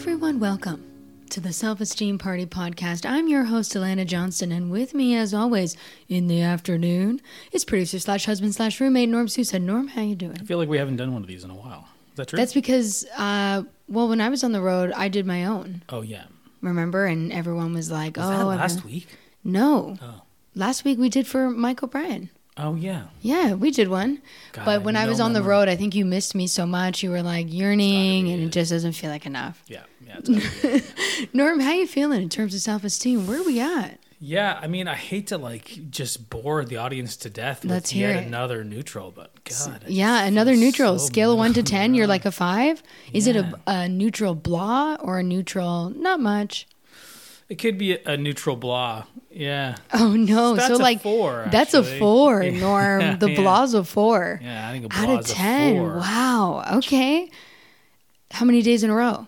Everyone, welcome to the Self Esteem Party podcast. I'm your host, Alana Johnston, and with me, as always, in the afternoon, is producer slash husband slash roommate Norm Sousa. Norm, how you doing? I feel like we haven't done one of these in a while. Is that true? That's because, uh, well, when I was on the road, I did my own. oh yeah. Remember, and everyone was like, Was "Oh, that I've last been-" week? No, Oh. last week we did for Mike O'Brien. Oh yeah. Yeah, we did one. God, but when I no was on the road, I think you missed me so much. You were like yearning, and it just doesn't feel like enough. Yeah. Yeah. It's gotta be it. Norm, how you feeling in terms of self esteem? Where are we at? yeah. I mean, I hate to like just bore the audience to death with Let's hear yet it. another neutral, but God. I Yeah, another neutral. so Scale of one to ten, you're like a five. Is it a, a neutral blah or a neutral not much? It could be a, a neutral blah. Yeah. Oh no! That's so a like four, that's a actually. four, Yeah, Norm. The yeah. blah's a four. Yeah. I think a Out blah of is a ten. Wow. Okay. How many days in a row?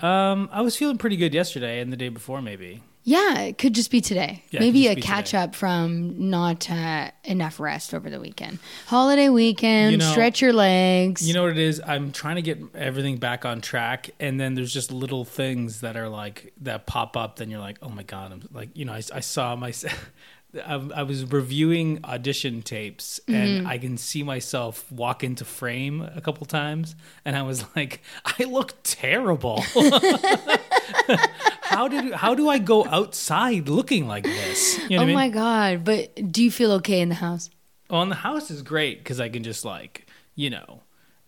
Um, I was feeling pretty good yesterday and the day before, maybe. Yeah, it could just be today. Yeah, Maybe a catch today. up from not uh, enough rest over the weekend. Holiday weekend, You know- stretch your legs. You know what it is? I'm trying to get everything back on track, and then there's just little things that are like that pop up. Then you're like, oh my god! I'm like, you know, I, I saw my. I, I was reviewing audition tapes, and mm-hmm. I can see myself walk into frame a couple times, and I was like, I look terrible. how did how do I go outside looking like this? You know oh I mean? my god! But do you feel okay in the house? Well, and the house is great because I can just like you know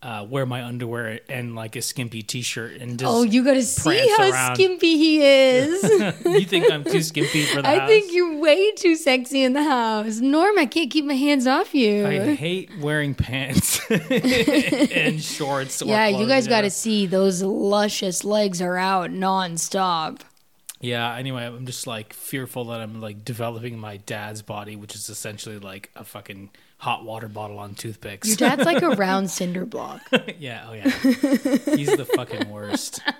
uh, wear my underwear and like a skimpy T-shirt and just. oh, you got to see how around. skimpy he is. you think I'm too skimpy for the I house? think you're way too sexy in the house. Norm, I can't keep my hands off you. I hate wearing pants and shorts. or yeah, you guys got know? to see those luscious legs are out nonstop. Yeah. Anyway, I'm just like fearful that I'm like developing my dad's body, which is essentially like a fucking hot water bottle on toothpicks. Your dad's like a round cinder block. yeah. Oh yeah. He's the fucking worst.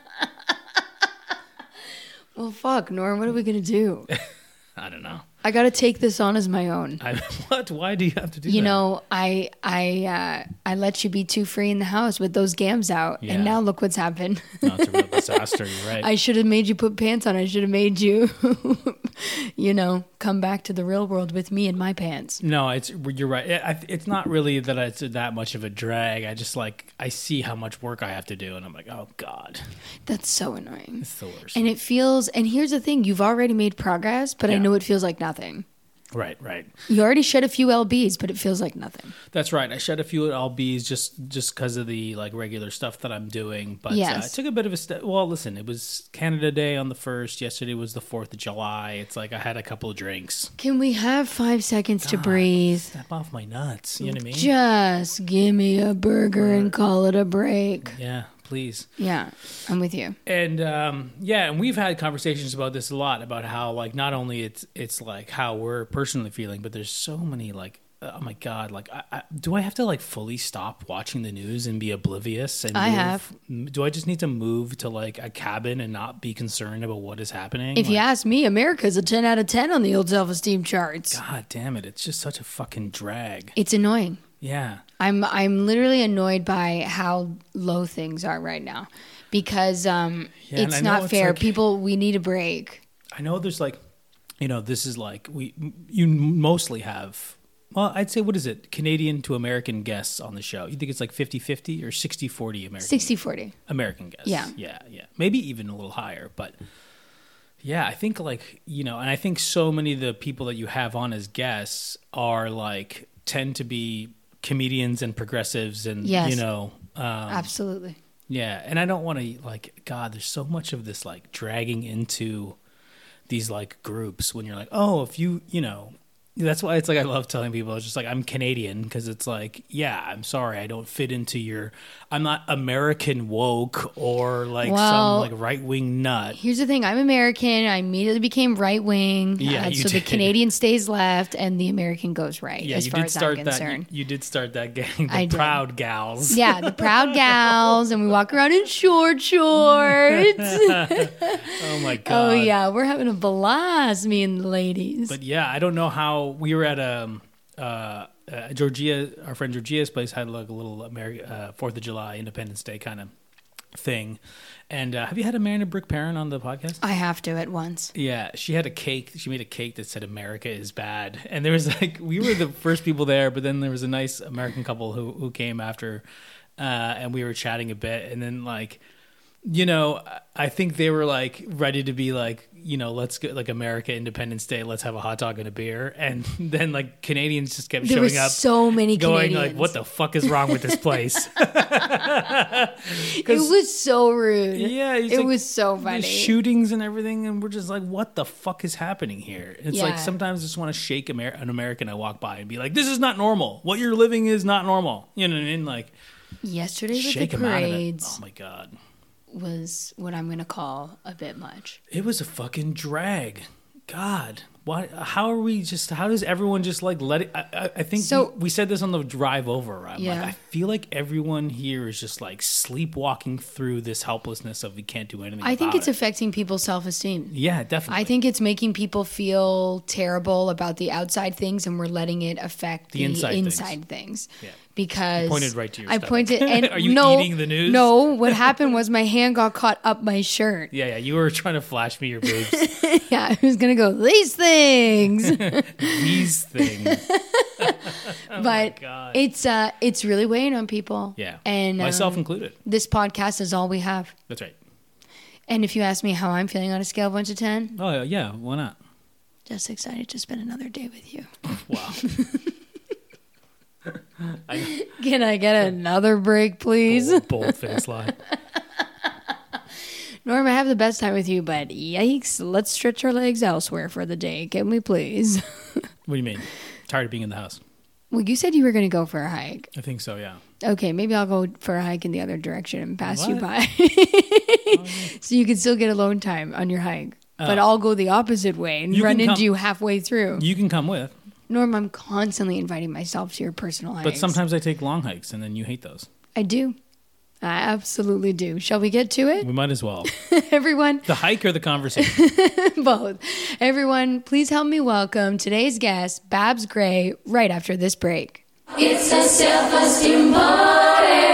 Well, fuck, Norm, what are we gonna do? I don't know. I got to take this on as my own. I, what? Why do you have to do You that? know, I I uh, I let you be too free in the house with those gams out, Yeah. and now look what's happened. No, it's a real disaster. You're right. I should have made you put pants on. I should have made you, you know, come back to the real world with me in my pants. No, it's you're right. It, it's not really that it's that much of a drag. I just like I see how much work I have to do, and I'm like, oh god, That's so annoying. it's the worst. And it feels. And here's the thing: you've already made progress, but I know it feels like nothing. Right, right. You already shed a few lbs, but it feels like nothing. That's right. I shed a few lbs just just because of the like regular stuff that I'm doing. But uh, Yes. I took a bit of a step. Well, listen, it was Canada Day on the first. Yesterday was the Fourth of July. It's like I had a couple of drinks. Can we have five seconds to breathe? Step off my nuts. You know what I mean? Just give me a burger and call it a break. yeah, please. Yeah, I'm with you. and um, yeah, and we've had conversations about this a lot about how like not only it's it's like how we're personally feeling, but there's so many like oh my god, like I, I, do I have to like fully stop watching the news and be oblivious? And I move- have. Do I just need to move to like a cabin and not be concerned about what is happening? If you ask me, America's a 10 out of 10 on the old self esteem charts. God damn it, it's just such a fucking drag. It's annoying. Yeah. I'm I'm literally annoyed by how low things are right now. because um, Yeah, it's not it's fair. like- People, we need a break. I know there's like, you know, this is like we you mostly have. Well, I'd say what is it? Canadian to American guests on the show. You think it's like 50-50 or 60-40 American 60 40. American guests? Yeah. yeah, yeah. Maybe even a little higher, but yeah, I think like you know, and I think so many of the people that you have on as guests are like tend to be comedians and progressives, and Yes. you know, um, Absolutely. yeah, and I don't want to like God. There's so much of this like dragging into these like groups when you're like, oh, if you you know, that's why it's like I love telling people it's just like I'm Canadian because it's like, yeah, I'm sorry, I don't fit into your. I'm not American woke or like Well- some like right wing nut. Here's the thing I'm American. I immediately became right wing. Yeah, uh, you so the. Canadian stays left and the American goes right, Yeah, as you far did as start I'm that. You, concerned. you did start that gang, the I did. Proud Gals. Yeah, the proud gals, and we walk around in short shorts. Oh my oh, god. oh, yeah, we're having a blast, me and the ladies. But yeah, I don't know how we were at um uh, uh Georgia, our friend Georgia's place had like a little American uh, Fourth of July Independence Day kind of thing. And uh, have you had Amanda Brooke Perrin on the podcast? I have to at once. Yeah, she had a cake. She made a cake that said "America is bad," and there was like we were the first people there, but then there was a nice American couple who who came after, uh, and we were chatting a bit, and then like, you know, I think they were like ready to be like, you know, let's go like America Independence Day, let's have a hot dog and a beer, and then like Canadians just kept There were showing up. so many Going Canadians. like, what the fuck is wrong with this place? It was so rude. Yeah, it like, was so funny. shootings and everything, and we're just like, what the fuck is happening here? It's Yeah. like sometimes I just want to shake Amer- an American I walk by and be like, this is not normal. What you're living is not normal. You know what I mean? Like, Yesterday with the them out of it. parades Oh my god, was what I'm going to call a bit much. it was a fucking drag. God, why? How are we just? How does everyone just like let it? I, I, I think So- we, we said this on the drive over. I'm Yeah. like, I feel like everyone here is just like sleepwalking through this helplessness of we can't do anything. I think it's it. affecting people's self esteem. yeah, definitely. I think it's making people feel terrible about the outside things, and we're letting it affect The the, inside inside, things. things. Yeah. Because I pointed right to your I stomach. pointed, and Are you no, eating the news? No, what happened was my hand got caught up my shirt. Yeah, yeah. You were trying to flash me your boobs. Yeah, I was gonna go these things, These things. but God. it's uh, it's really weighing on people. Yeah. and myself um, included. this podcast is all we have. That's right. And if you ask me how I'm feeling on a scale of one to ten, Oh yeah, why not? just excited to spend another day with you. Wow. I Can I get another break, please? bold, bold face lie. Norm, I have the best time with you, but yikes, let's stretch our legs elsewhere for the day, can we please? What do you mean? Tired of being in the house? well, you said you were going to go for a hike. I think so. Yeah. Okay, maybe I'll go for a hike in the other direction and pass you What? by. Oh, so you can still get alone time on your hike. But Oh. I'll go the opposite way and run can into you halfway through. You can come with, Norm, I'm constantly inviting myself to your personal hikes. but sometimes I take long hikes, and then you hate those. I do. I absolutely do. Shall we get to it? We might as well. Everyone, The hike or the conversation? both. Everyone, please help me welcome today's guest, Babs Gray, right after this break. It's a self-esteem party.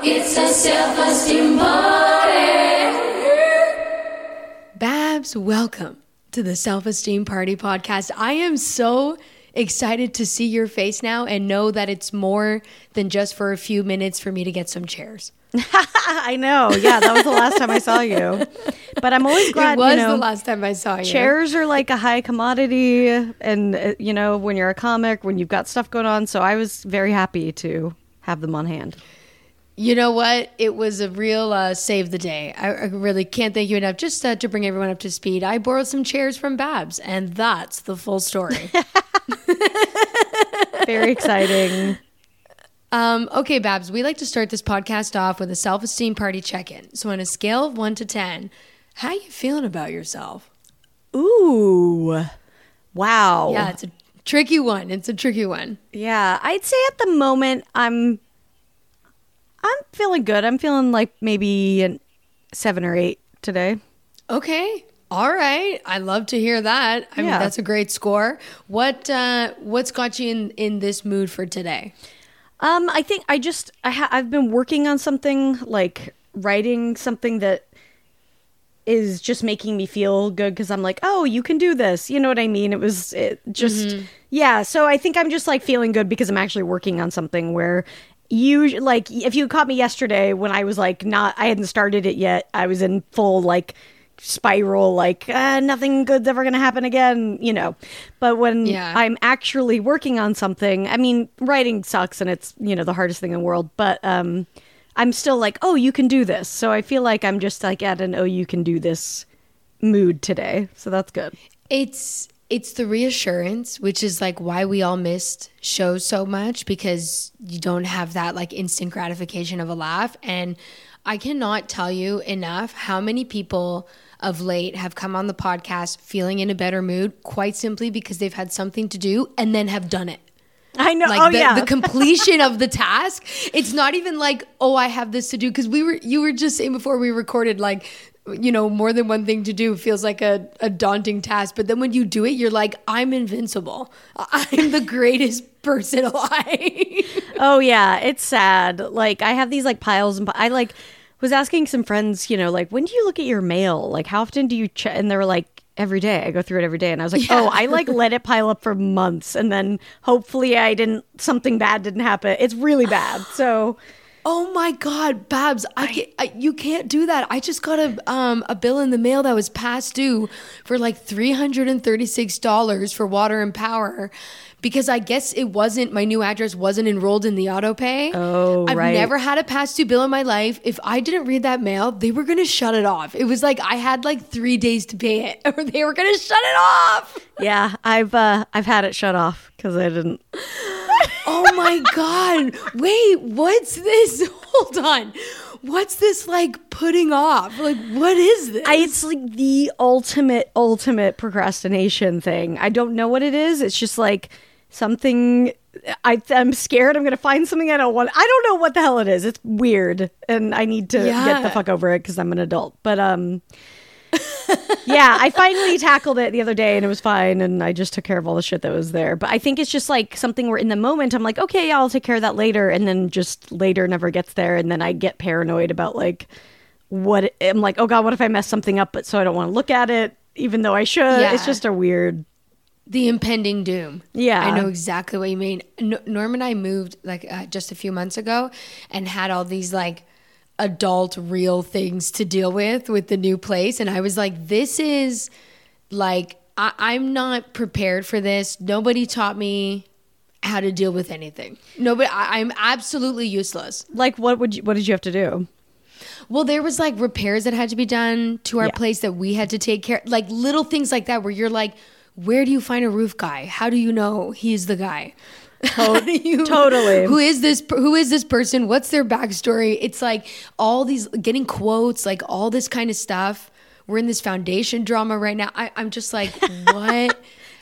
It's a self-esteem party. Babs, welcome to the Self Esteem Party podcast. I am so excited to see your face now and know that it's more than just for a few minutes for me to get some chairs. I know. Yeah, that was the last time I saw you. But I'm always glad it was you know, the last time I saw you. chairs are like a high commodity and uh, you know, when you're a comic, when you've got stuff going on, so I was very happy to have them on hand. You know what? It was a real uh, save the day. I, I really can't thank you enough. Just uh, to bring everyone up to speed, I borrowed some chairs from Babs, and that's the full story. Very exciting. Um, okay, Babs, we like to start this podcast off with a self esteem party check in. So, on a scale of one to 10, how you feeling about yourself? Ooh. Wow. Yeah, it's a tricky one. It's a tricky one. Yeah, I'd say at the moment I'm I'm feeling good. I'm feeling like maybe an 7 or 8 today. Okay. All right. I love to hear that. I mean, Yeah. that's a great score. What uh what's got you in in this mood for today? Um, I think I just I ha- I've been working on something like writing something that is just making me feel good because I'm like, oh, you can do this. You know what I mean? It was it just yeah. So I think I'm just like feeling good because I'm actually working on something where you like if you caught me yesterday when I was like not I hadn't started it yet. I was in full like spiral like uh, nothing good's ever gonna happen again you know but when Yeah. i'm actually working on something i mean writing sucks and it's you know the hardest thing in the world but um i'm still like oh you can do this so i feel like i'm just like at an oh you can do this mood today so that's good It's it's the reassurance, which is like why we all missed shows so much because you don't have that like instant gratification of a laugh. And I cannot tell you enough how many people of late have come on the podcast feeling in a better mood, quite simply because they've had something to do and then have done it. i know like oh the, yeah the completion of the task it's not even like oh i have this to do because we were you were just saying before we recorded like you know more than one thing to do feels like a, a daunting task. But then when you do it you're like i'm invincible. I'm the greatest person alive. Oh yeah. It's sad. Like i have these like piles and i like was asking some friends you know like when do you look at your mail? Like how often do you check and they were like every day. I go through it every day and i was like oh i like let it pile up for months and then hopefully i didn't something bad didn't happen. It's really bad. So Oh my God, Babs! I, can't, I you can't do that. I just got a um a bill in the mail that was past due for like three hundred and thirty six dollars for water and power, because I guess it wasn't my new address wasn't enrolled in the auto pay. Oh, I've right. never had a past due bill in my life. If I didn't read that mail, they were gonna shut it off. It was like I had like three days to pay it, or they were gonna shut it off. yeah i've uh i've had it shut off because i didn't Oh my god! Wait, what's this? Hold on. What's this like putting off? Like, what is this? I, it's like the ultimate ultimate procrastination thing i don't know what it is it's just like something I, i'm scared i'm gonna find something i don't want. I don't know what the hell it is. It's weird and i need to get the fuck over it because i'm an adult. But um yeah i finally tackled it the other day and it was fine and i just took care of all the shit that was there. But i think it's just like something where in the moment i'm like okay i'll take care of that later and then just later never gets there and then i get paranoid about like what i'm like oh god what if i mess something up but so i don't want to look at it even though i should? Yeah. it's just a weird the impending doom. Yeah. I know exactly what you mean. N- Norm and I moved like uh, just a few months ago and had all these like adult real things to deal with with the new place. And I was like, this is like, I- I'm not prepared for this. Nobody taught me how to deal with anything. Nobody, I- I'm absolutely useless. like what would you what did you have to do Well, there was like repairs that had to be done to our Yeah. place that we had to take care like little things like that where you're like, where do you find a roof guy? How do you know he's the guy? You- totally. Who is this who is this person? What's their backstory? It's like all these getting quotes, like all this kind of stuff. We're in this foundation drama right now. I, I'm just like, what?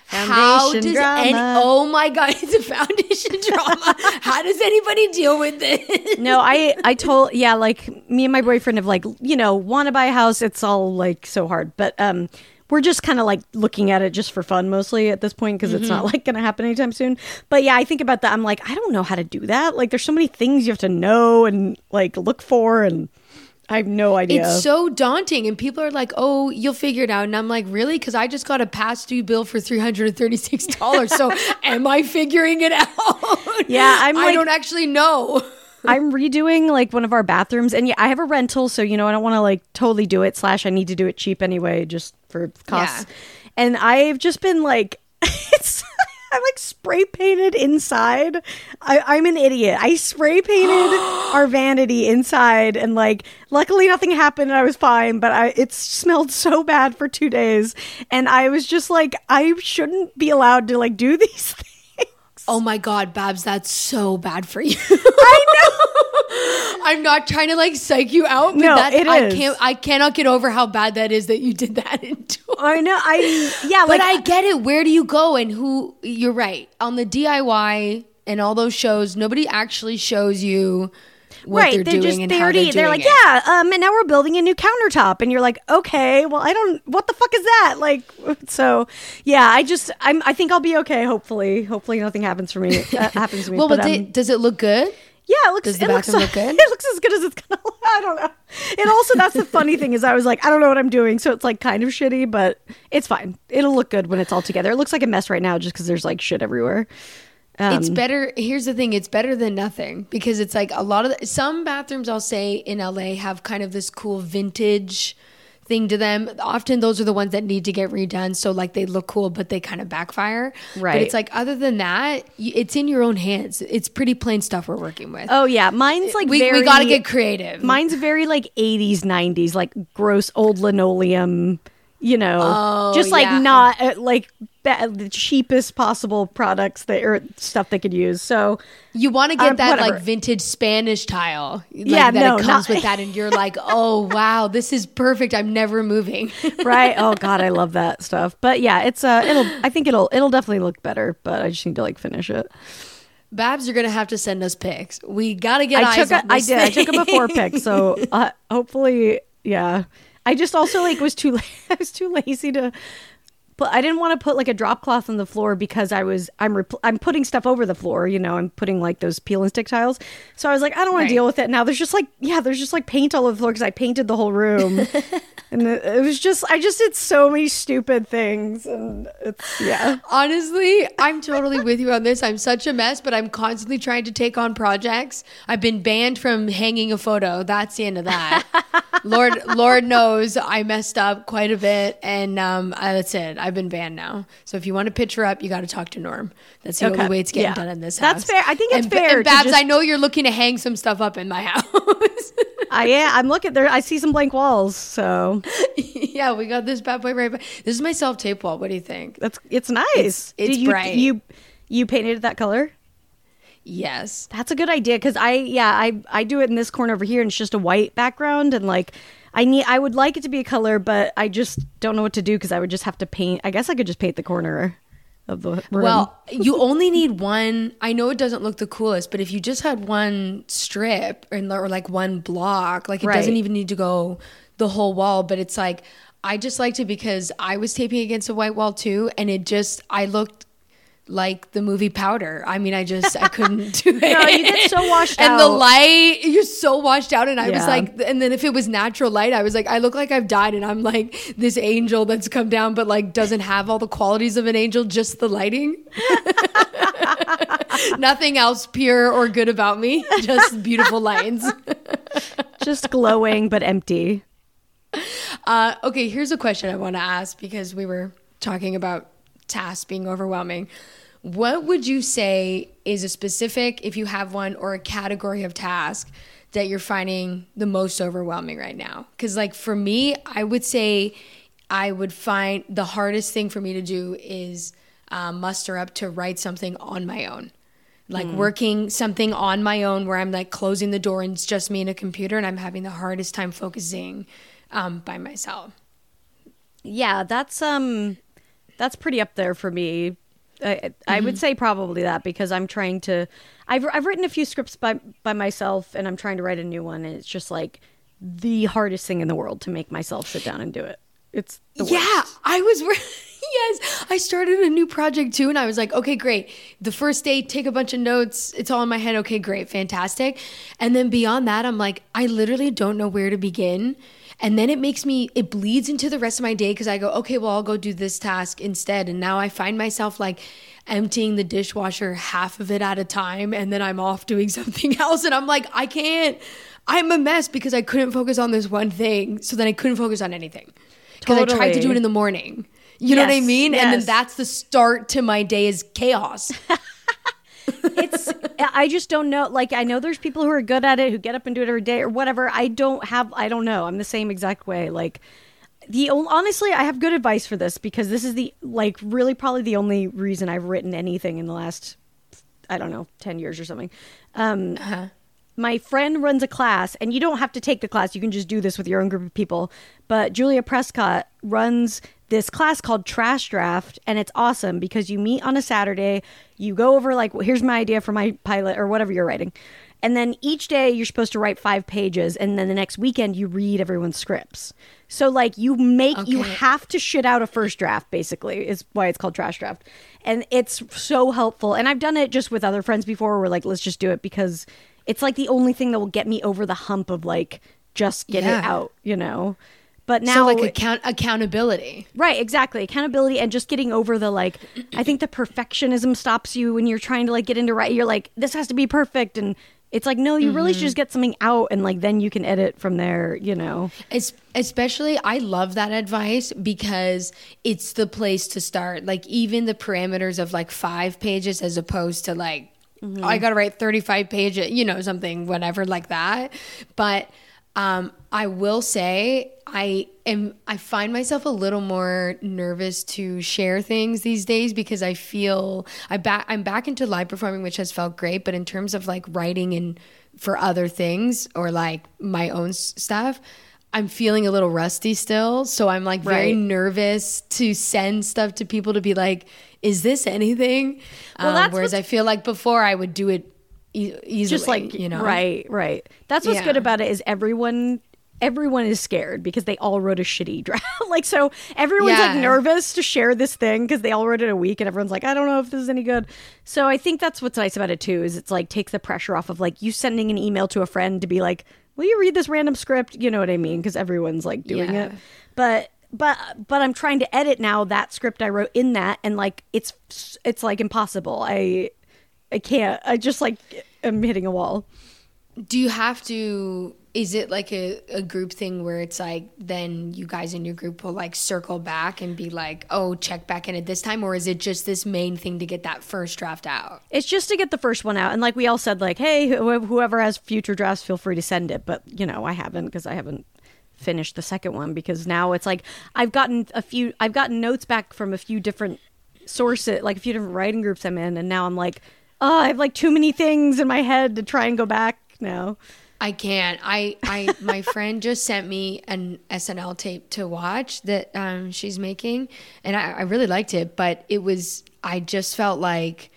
How does any, drama. oh my god, it's a foundation drama. How does anybody deal with this? no i i told yeah like me and my boyfriend have like you know want to buy a house it's all like so hard but um we're just kind of like looking at it just for fun mostly at this point because it's not mm-hmm. like gonna happen anytime soon but yeah i think about that i'm like i don't know how to do that like there's so many things you have to know and like look for and i have no idea It's so daunting, and people are like, "Oh, you'll figure it out," and I'm like, "Really?" Because I just got a past due bill for three hundred and thirty six dollars. so, am I figuring it out? Yeah, I'm I don't actually know. I'm redoing like one of our bathrooms, and yeah, I have a rental, so you know I don't want to like totally do it. Slash, I need to do it cheap anyway, just for costs. Yeah. And I've just been like, it's I like spray painted inside. I, I'm an idiot. I spray painted our vanity inside, and like, luckily nothing happened, and I was fine. But I it smelled so bad for two days, and I was just like, I shouldn't be allowed to like do these things. Oh my god, Babs, that's so bad for you. I know. I'm not trying to like psych you out, but No, that's, it I can't I cannot get over how bad that is that you did that I know. I yeah, But like I get it. Where do you go and who you're right. On the DIY and all those shows, nobody actually shows you what right. they're they doing just and they already they're, they're like, it. yeah, um, and now we're building a new countertop, and you're like, okay, well, I don't. What the fuck is that? Like, so yeah, I just I'm I think I'll be okay. Hopefully, hopefully nothing happens for me. Uh, happens to me. Well, but, um, they- does it look good? Yeah, it looks. Does the it looks, bathroom look good? It looks as good as it's gonna. look. I don't know. And also, that's the funny thing is, I was like, I don't know what I'm doing, so it's like kind of shitty, but it's fine. It'll look good when it's all together. It looks like a mess right now, just because there's like shit everywhere. Um, it's better. Here's the thing: it's better than nothing because it's like a lot of the, some bathrooms I'll say in LA have kind of this cool vintage thing to them. Often those are the ones that need to get redone, so like they look cool, but they kind of backfire. Right. But it's like other than that, it's in your own hands. It's pretty plain stuff we're working with. Oh yeah, mine's like we, very. we got to get creative. Mine's very like 80s, 90s, like gross old linoleum. You know, Oh, just like yeah. not uh, like ba- the cheapest possible products that or stuff they could use. So You want to get Uh, that whatever. like vintage Spanish tile. Like, Yeah, that no, it comes not- with that, and you're like, oh wow, this is perfect. I'm never moving. right? Oh god, I love that stuff. But yeah, it's uh, it'll. I think it'll it'll definitely look better. But I just need to like finish it. Babs, you're gonna have to send us pics. We got to get I eyes took a, I did. I took a before pic, so uh, hopefully, yeah. I just also like was too I was too lazy to. But I didn't want to put like a drop cloth on the floor because I was I'm repl- I'm putting stuff over the floor, you know, I'm putting like those peel and stick tiles. So I was like, I don't want Right. to deal with it now. There's just like yeah, there's just like paint all over the floor because I painted the whole room, and it, it was just I just did so many stupid things, and it's yeah. Honestly, I'm totally with you on this. I'm such a mess, but I'm constantly trying to take on projects. I've been banned from hanging a photo. That's the end of that. Lord, Lord knows I messed up quite a bit, and um, uh, that's it. I've been banned now. So if you want to picture up, you got to talk to Norm. That's the Okay. only way it's getting Yeah. done in this house. That's fair. I think it's and, fair And Babs, just- I know you're looking to hang some stuff up in my house. I yeah, I'm looking there. I see some blank walls, so yeah, we got this bad boy right. By. This is my self tape wall. What do you think? that's it's nice. It's- it's you, bright. You you painted it that color? Yes. That's a good idea because I yeah I I do it in this corner over here and it's just a white background and like I need I would like it to be a color but I just don't know what to do because I would just have to paint. I guess I could just paint the corner of the room. Well, you only need one. I know it doesn't look the coolest, but if you just had one strip or, or like one block, like it Right. doesn't even need to go the whole wall. But it's like I just liked it because I was taping against a white wall too, and it just I looked like the movie Powder. I mean, I just I couldn't do it. No, you get so washed out. and the light, you're so washed out. And I was like, and then if it was natural light, I was like, I look like I've died, and I'm like this angel that's come down, but like doesn't have all the qualities of an angel, just the lighting. Nothing else pure or good about me, just beautiful lines. just glowing but empty. Uh, okay, here's a question I want to ask because we were talking about tasks being overwhelming. What would you say is a specific, if you have one, or a category of task that you're finding the most overwhelming right now? Because, like, for me, I would say I would find the hardest thing for me to do is um, muster up to write something on my own. Like working something on my own where I'm like closing the door and it's just me and a computer and I'm having the hardest time focusing um, by myself. Yeah, that's um that's pretty up there for me. I, I Mm-hmm. would say probably that because I'm trying to I've I've written a few scripts by by myself and I'm trying to write a new one and it's just like the hardest thing in the world to make myself sit down and do it. It's the worst. Yeah, I was. yes, I started a new project too, and I was like, okay, great. The first day, take a bunch of notes. It's all in my head. Okay, great, fantastic. And then beyond that, I'm like, I literally don't know where to begin. And then it makes me, it bleeds into the rest of my day because I go, okay, well, I'll go do this task instead. And now I find myself like emptying the dishwasher half of it at a time, and then I'm off doing something else. And I'm like, I can't. I'm a mess because I couldn't focus on this one thing. So then I couldn't focus on anything because I tried to do it in the morning. You know what I Yes, mean? And then that's the start to my day is chaos. it's I just don't know. Like I know there's people who are good at it who get up and do it every day or whatever. I don't have. I don't know. I'm the same exact way. Like the honestly, I have good advice for this because this is the like really probably the only reason I've written anything in the last I don't know, 10 years or something. Um, My friend runs a class, and you don't have to take the class. You can just do this with your own group of people. But Julia Prescott runs this class called Trash Draft, and it's awesome because you meet on a Saturday. You go over, like, well, here's my idea for my pilot or whatever you're writing. And then each day you're supposed to write five pages, and then the next weekend you read everyone's scripts. So, like, you make, you have to shit out a first draft, basically, is why it's called Trash Draft. And it's so helpful. And I've done it just with other friends before. Where we're like, let's just do it because it's like the only thing that will get me over the hump of like just get it out, you know? But now, so like account accountability. right, exactly. Accountability and just getting over the like, I think the perfectionism stops you when you're trying to like get into write. You're like, this has to be perfect. And it's like, no, you really should mm-hmm. just get something out and like then you can edit from there, you know? Es- especially i love that advice because it's the place to start like even the parameters of like five pages as opposed to like mm-hmm. oh, i gotta write 35 pages you know something whatever like that but um i will say i am i find myself a little more nervous to share things these days because i feel i back i'm back into live performing which has felt great but in terms of like writing and for other things or like my own s- stuff I'm feeling a little rusty still, so I'm like very Right. nervous to send stuff to people to be like, "Is this anything?" Well, Um, whereas I feel like before I would do it e- easily, just like you know, right right. That's what's Yeah. good about it is everyone everyone is scared because they all wrote a shitty draft. Like so everyone's like nervous to share this thing because they all wrote it a week and everyone's like i don't know if this is any good. So i think that's what's nice about it too is it's like takes the pressure off of like you sending an email to a friend to be like will you read this random script? You know what i mean? Because everyone's like doing Yeah. it. But but but i'm trying to edit now that script i wrote in that and like it's it's like impossible. I i can't i just like am hitting a wall Do you have to? Is it like a, a group thing where it's like then you guys in your group will like circle back and be like, "Oh, check back in at this time," or is it just this main thing to get that first draft out? It's just to get the first one out, and like we all said, like, hey, wh- whoever has future drafts, feel free to send it. But you know, I haven't because I haven't finished the second one because now it's like I've gotten a few, I've gotten notes back from a few different sources, like a few different writing groups I'm in, and now I'm like, oh, I have like too many things in my head to try and go back now. I can't. I, I, my friend just sent me an SNL tape to watch that um, she's making, and I, I really liked it. But it was, I just felt like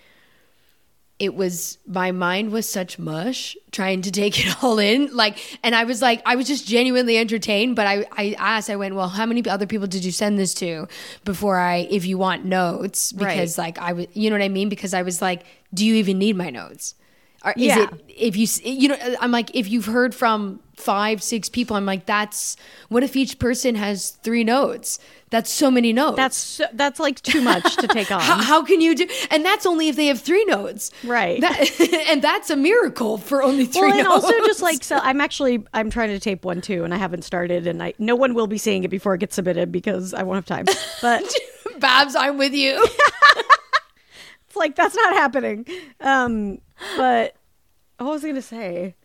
it was my mind was such mush trying to take it all in. Like, and I was like, I was just genuinely entertained. But I, I asked, I went, well, how many other people did you send this to before I, if you want notes, because like I was, you know what I mean? Because I was like, do you even need my notes? Or is Yeah. it if you you know I'm like if you've heard from five six people I'm like that's what if each person has three notes that's so many notes That's so, that's like too much to take on. how, how can you do and that's only if they have three notes Right. that, and that's a miracle for only three well, and notes also just like so, I'm actually I'm trying to tape one too, and I haven't started, and I no one will be seeing it before it gets submitted because I won't have time. But Babs I'm with you It's like that's not happening. Um, but what was I gonna say?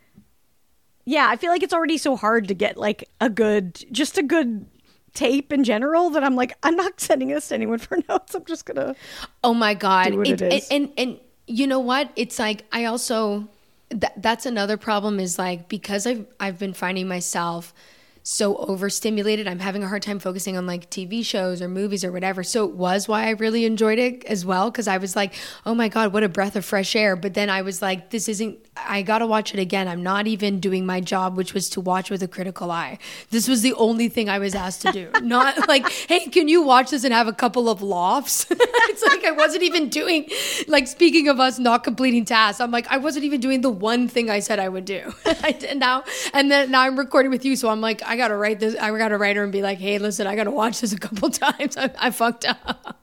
Yeah, I feel like it's already so hard to get like a good, just a good tape in general that I'm like, I'm not sending this to anyone for notes. I'm just gonna. Oh my god! It and and you know what? It's like I also that that's another problem is like because I've I've been finding myself so overstimulated. I'm having a hard time focusing on like TV shows or movies or whatever. So it was why I really enjoyed it as well because I was like, oh my god, what a breath of fresh air. But then I was like, this isn't. I gotta watch it again. I'm not even doing my job, which was to watch with a critical eye. This was the only thing I was asked to do. Not like, hey, can you watch this and have a couple of laughs? it's like I wasn't even doing. Like speaking of us not completing tasks, I'm like I wasn't even doing the one thing I said I would do. I did now, and then now I'm recording with you, so I'm like I gotta write this. I gotta write her and be like, hey, listen, I gotta watch this a couple times. I, I fucked up.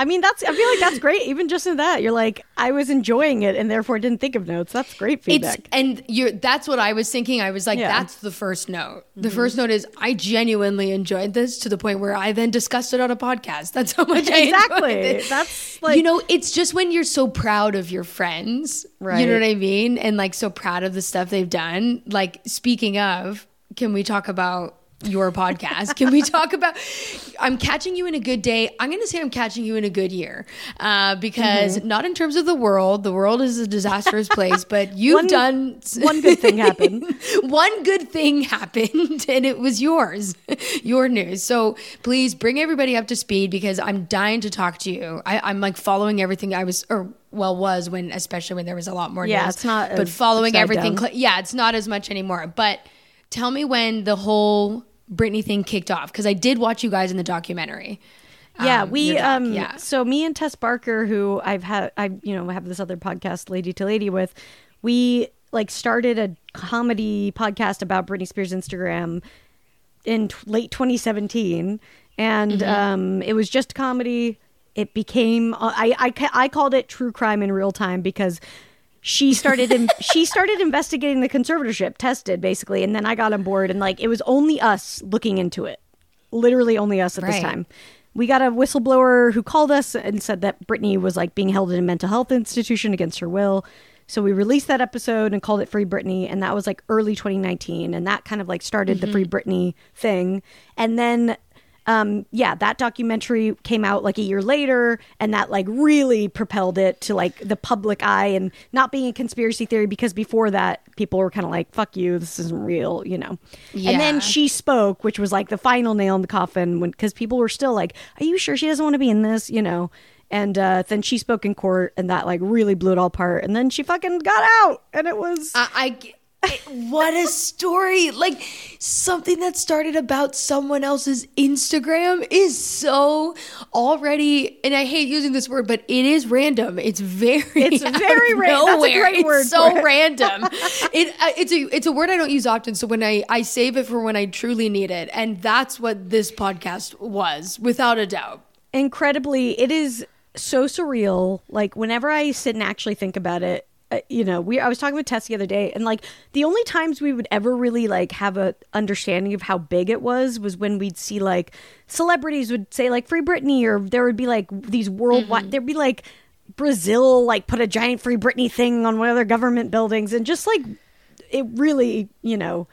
I mean, that's. I feel like that's great. Even just in that, you're like, I was enjoying it and therefore didn't think of notes. That's great It's feedback. and you're that's what I was thinking. I was like, Yeah. Mm-hmm. that's the first note. The first note is I genuinely enjoyed this to the point where I then discussed it on a podcast. That's how much I enjoyed exactly. it. That's like you know, it's just when you're so proud of your friends, you know what I mean, and like so proud of the stuff they've done. Like speaking of, can we talk about your podcast. Can we talk about? I'm catching you in a good day. I'm going to say I'm catching you in a good year uh, because Mm-hmm. not in terms of the world. The world is a disastrous place, but you've One- done one good thing happened. one good thing happened, and it was yours, your news. So please bring everybody up to speed because I'm dying to talk to you. I, I'm like following everything I was or. Well, was when especially when there was a lot more Yeah, news. it's not But following everything, down. yeah, it's not as much anymore. But tell me when the whole Britney thing kicked off because I did watch you guys in the documentary. Yeah, Um, we doc, um yeah. so me and Tess Barker who I've had I you know have this other podcast Lady to Lady with, we like started a comedy podcast about Britney Spears Instagram in t- late 2017 and Mm-hmm. um it was just comedy. It became uh, I I I called it true crime in real time because she started in, she started investigating the conservatorship tested basically and then I got on board and like it was only us looking into it. Literally only us at this time. We got a whistleblower who called us and said that Britney was like being held in a mental health institution against her will. So we released that episode and called it Free britney and that was like early 2019, and that kind of like started the mm-hmm. Free britney thing. And then, um, yeah, that documentary came out like a year later, and that like really propelled it to like the public eye and not being a conspiracy theory because before that people were kind of like, "Fuck you, this isn't real," you know. Yeah. And then she spoke, which was like the final nail in the coffin when because people were still like, "Are you sure she doesn't want to be in this?" You know. And uh, then she spoke in court, and that like really blew it all apart. And then she fucking got out, and it was I, what a story! Like something that started about someone else's Instagram is so already, and I hate using this word, but it is random. It's very, It's very ra- that's a great It's word so it. random. it uh, it's a it's a word I don't use often. So when I I save it for when I truly need it, and that's what this podcast was, without a doubt. incredibly it is so surreal like whenever i sit and actually think about it uh, you know we i was talking with tess the other day and like the only times we would ever really like have a understanding of how big it was was when we'd see like celebrities would say like free britney or there would be like these worldwide there'd be like brazil like put a giant free britney thing on one of their government buildings and just like it really you know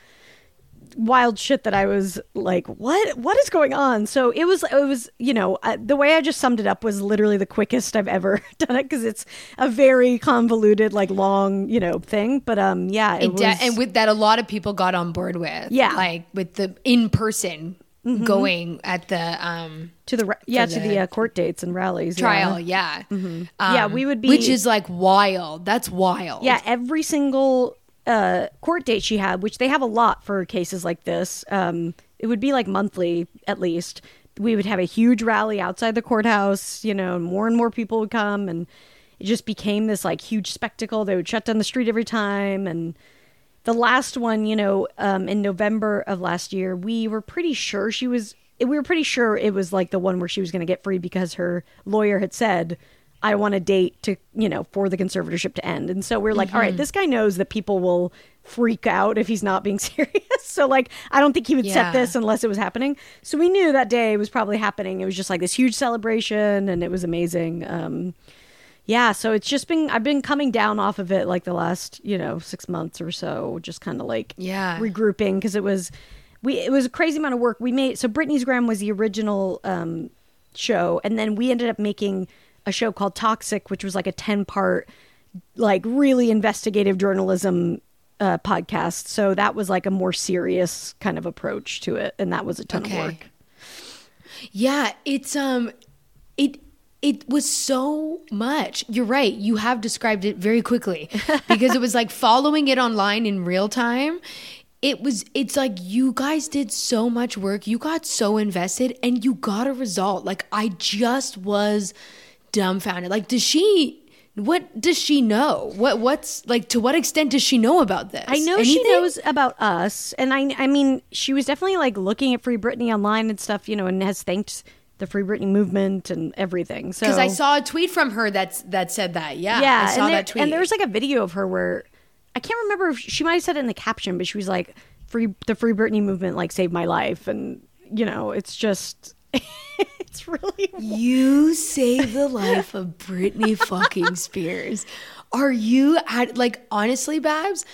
wild shit that I was like, what what is going on? So it was it was you know uh, the way I just summed it up was literally the quickest I've ever done it because it's a very convoluted like long you know thing. But um yeah, it and, was and with that a lot of people got on board with Yeah. like with the in person going at the um to the yeah to the the uh, court dates and rallies trial Yeah. Mm-hmm. yeah Yeah, Um, we would be- which is like wild that's wild Yeah, every single uh, court date she had, which they have a lot for cases like this, um, it would be like monthly at least. We would have a huge rally outside the courthouse, you know, and more and more people would come, and it just became this like huge spectacle. They would shut down the street every time, and the last one, you know, um, in November of last year, we were pretty sure she was. We were pretty sure it was like the one where she was going to get free because her lawyer had said, "I want a date to, you know, for the conservatorship to end." And so we're like, "All right, this guy knows that people will freak out if he's not being serious." so like, I don't think he would Yeah. set this unless it was happening. So we knew that day was probably happening. It was just like this huge celebration, and it was amazing. Um, yeah, so it's just been I've been coming down off of it like the last, you know, 6 months or so, just kind of like Yeah. regrouping because it was we it was a crazy amount of work. We made so Britney's Gram was the original um show and then we ended up making a show called Toxic which was like a 10-part like really investigative journalism uh podcast. So that was like a more serious kind of approach to it and that was a ton Okay. of work. Yeah, it's um it it was so much. You're right. You have described it very quickly because it was like following it online in real time. It was it's like you guys did so much work. You got so invested and you got a result. Like I just was dumbfounded. Like does she what does she know? What what's like to what extent does she know about this? I know she knows about us, and I I mean she was definitely like looking at Free Britney online and stuff, you know, and has thanked the Free Britney movement and everything. So because I saw a tweet from her that's that said that. Yeah, yeah, I saw and there, that tweet. and there was like a video of her where I can't remember if she might have said it in the caption, but she was like, "Free the Free Britney movement like saved my life," and you know, it's just it's really You save the life of Britney fucking Spears. Are you at like honestly, Babs?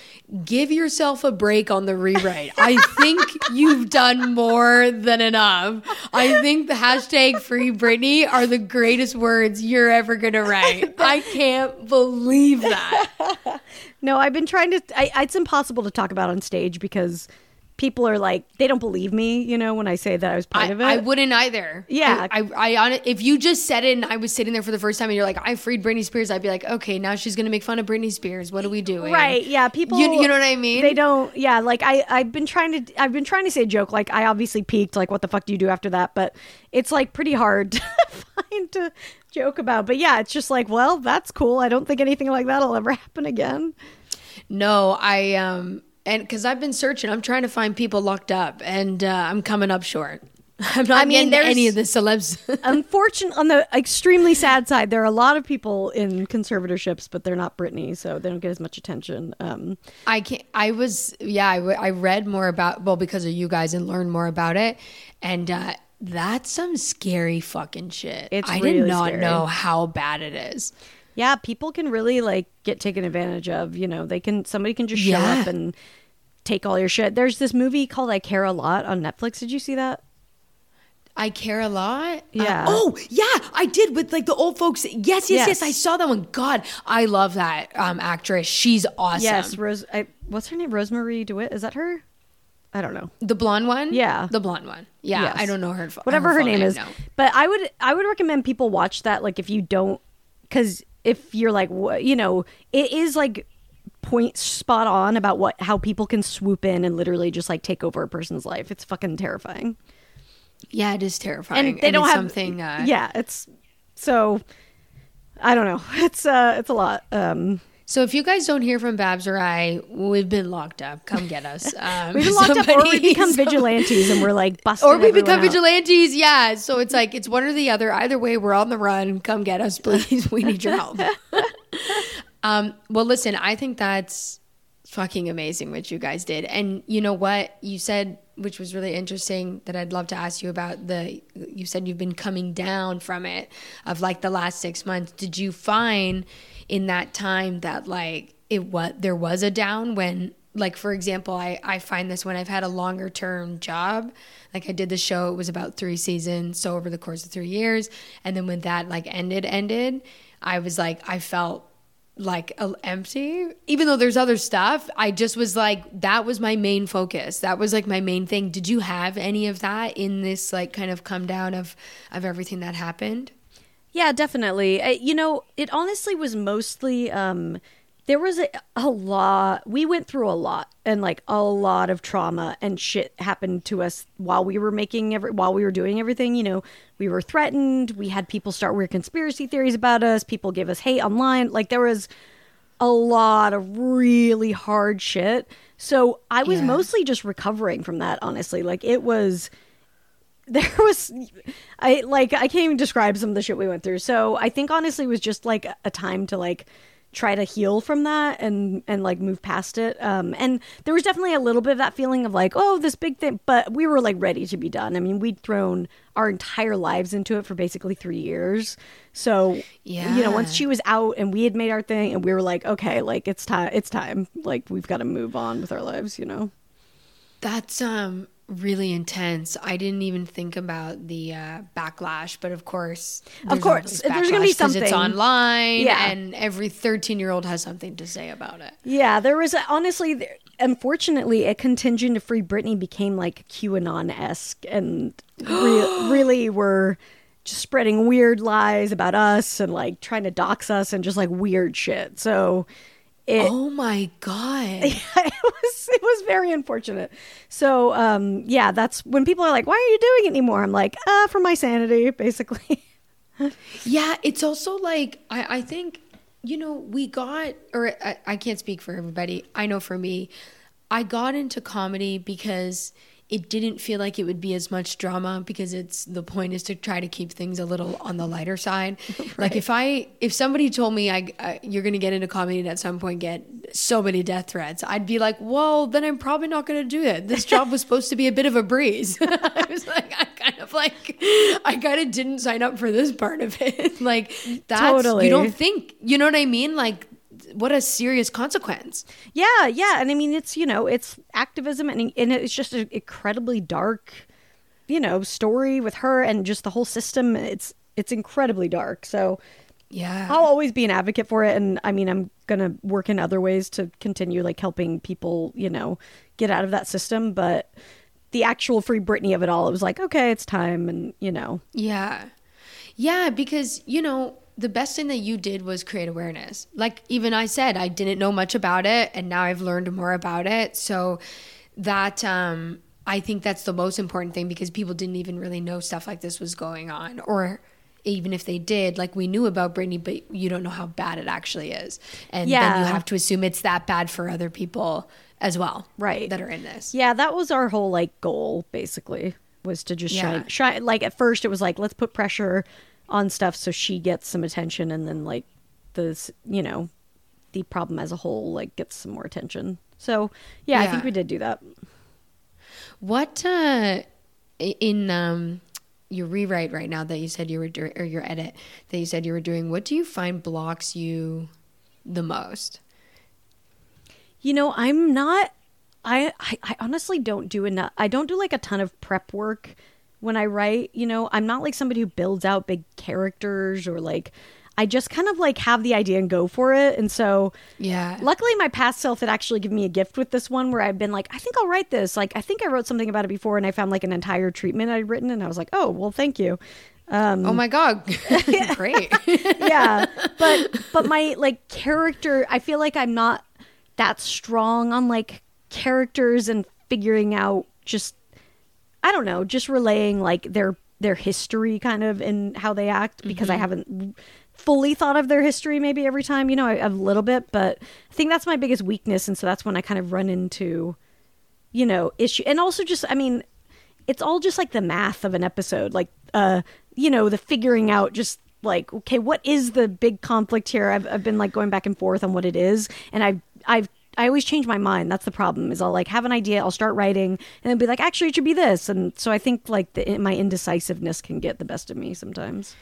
Give yourself a break on the rewrite. I think you've done more than enough. I think the hashtag free Britney are the greatest words you're ever gonna write. I can't believe that. No, I've been trying to. I, it's impossible to talk about on stage because people are like they don't believe me. You know, when I say that I was part I, of it. I wouldn't either. Yeah. I, I, I on if you just said it and I was sitting there for the first time and you're like, I freed Britney Spears, I'd be like, okay, now she's gonna make fun of Britney Spears. What are we doing? Right. Yeah. People. You, you know what I mean? They don't. Yeah. Like I. I've been trying to. I've been trying to say a joke. Like I obviously peaked. Like what the fuck do you do after that? But it's like pretty hard to find to joke about. But yeah, it's just like, well, that's cool. I don't think anything like that'll ever happen again. No, I um and because I've been searching, I'm trying to find people locked up, and uh, I'm coming up short. I'm not I mean, getting any of the celebs. Unfortunately, on the extremely sad side, there are a lot of people in conservatorships, but they're not Britney, so they don't get as much attention. Um, I can't. I was yeah. I read more about well because of you guys and learned more about it, and uh, that's some scary fucking shit. It's I really did not scary. know how bad it is. Yeah, people can really like get taken advantage of. You know, they can somebody can just show Yeah. up and take all your shit. There's this movie called I Care a Lot on Netflix. Did you see that? I care a lot. Uh, Yeah. oh, yeah, I did with like the old folks. Yes, yes, yes. Yes. I saw that one. God, I love that um, actress. She's awesome. Yes, Rose. I, what's her name? Rosemarie DeWitt. Is that her? I don't know. the blonde one. Yeah. the blonde one. Yeah, Yes. I don't know her. whatever her, full name is. no. But I would I would recommend people watch that. Like if you don't, because if you're like wha- you know, it is like point spot on about what how people can swoop in and literally just like take over a person's life. It's fucking terrifying. Yeah, it is terrifying. And they don't it's have something. Uh, yeah, it's so. I don't know. It's uh, it's a lot. Um, So if you guys don't hear from Babs or I, we've been locked up. Come get us. Um, we've been locked up, or we somebody- become vigilantes, and we're like busting. or we become out. vigilantes. Yeah. So it's like it's one or the other. Either way, we're on the run. Come get us, please. We need your help. um. Well, listen. I think that's fucking amazing what you guys did. And you know what you said, which was really interesting. That I'd love to ask you about. The you said you've been coming down from it of like the last six months. Did you find in that time that like it what there was a down when like for example I, I find this when i've had a longer term job. Like i did the show it was about three seasons so over the course of three years. And then when that like ended ended i was like i felt like empty. Even though there's other stuff i just was like that was my main focus. That was like my main thing. Did you have any of that in this like kind of come down of of everything that happened Yeah, definitely. I, you know, it honestly was mostly um there was a, a lot we went through a lot and like a lot of trauma and shit happened to us while we were making every while we were doing everything, you know. We were threatened, we had people start weird conspiracy theories about us, people gave us hate online. Like there was a lot of really hard shit. So I was Yeah. mostly just recovering from that, honestly. Like it was there was I like I can't even describe some of the shit we went through. So I think honestly it was just like a time to like try to heal from that and and like move past it. Um and there was definitely a little bit of that feeling of like, oh, this big thing, but we were like ready to be done. I mean, we'd thrown our entire lives into it for basically 3 years. So, yeah you know, once she was out and we had made our thing and we were like, okay, like it's time it's time. Like we've got to move on with our lives, you know. That's um really intense. I didn't even think about the uh, backlash, but of course, of course, there's gonna be something. It's online, Yeah. and every 13 year old has something to say about it. Yeah, there was a, honestly, there, unfortunately, a contingent of Free Britney became like QAnon esque and re- really were just spreading weird lies about us and like trying to dox us and just like weird shit. So it, Oh my god! it was it was very unfortunate. So um, yeah, that's when people are like, "Why are you doing it anymore?" I'm like, "Uh, for my sanity, basically." Yeah, it's also like I, I think you know we got or I, I can't speak for everybody. I know for me, I got into comedy because it didn't feel like it would be as much drama because it's the point is to try to keep things a little on the lighter side. Like if I if somebody told me I, I uh, you're going to get into comedy and at some point get so many death threats, I'd be like, well, then I'm probably not going to do it. This job was supposed to be a bit of a breeze. I was like, I kind of like I kind of didn't sign up for this part of it. like that's Totally. you don't think you know what I mean? Like what a serious consequence. Yeah, yeah, and I mean it's you know it's activism and and it's just an incredibly dark, you know, story with her and just the whole system. It's it's incredibly dark. So Yeah. I'll always be an advocate for it, and I mean I'm gonna work in other ways to continue like helping people, you know, get out of that system. But the actual free Britney of it all, it was like okay, it's time, and you know, Yeah. Yeah, because, you know, the best thing that you did was create awareness. Like even I said, I didn't know much about it and now I've learned more about it. So that um I think that's the most important thing because people didn't even really know stuff like this was going on or even if they did, like we knew about Britney, but you don't know how bad it actually is. And then you have to assume it's that bad for other people as well. Right. That are in this. yeah, that was our whole like goal basically was to just Yeah. shine, shine. Like at first, it was like let's put pressure on stuff so she gets some attention, and then like the you know the problem as a whole like gets some more attention. So yeah, I think we did do that. What uh in um your rewrite right now that you said you were doing or your edit that you said you were doing, what do you find blocks you the most? You know, I'm not. I, I I honestly don't do enough. I don't do like a ton of prep work when I write. You know, I'm not like somebody who builds out big characters or like. I just kind of like have the idea and go for it. And so, Yeah. luckily, my past self had actually given me a gift with this one where I've been like, I think I'll write this. Like, I think I wrote something about it before and I found like an entire treatment I'd written. And I was like, oh, well, thank you. Um, oh my god. Great. yeah but but my like character i feel like i'm not that strong on like characters and figuring out just i don't know just relaying like their their history kind of and how they act because i haven't fully thought of their history maybe every time you know a little bit but i think that's my biggest weakness and so that's when i kind of run into you know issue and also just i mean it's all just like the math of an episode like uh you know the figuring out just like okay what is the big conflict here? I've, I've been like going back and forth on what it is and i've i've I always change my mind. That's the problem. Is I'll like have an idea, I'll start writing, and then be like, actually, it should be this. And so I think like the, my indecisiveness can get the best of me sometimes.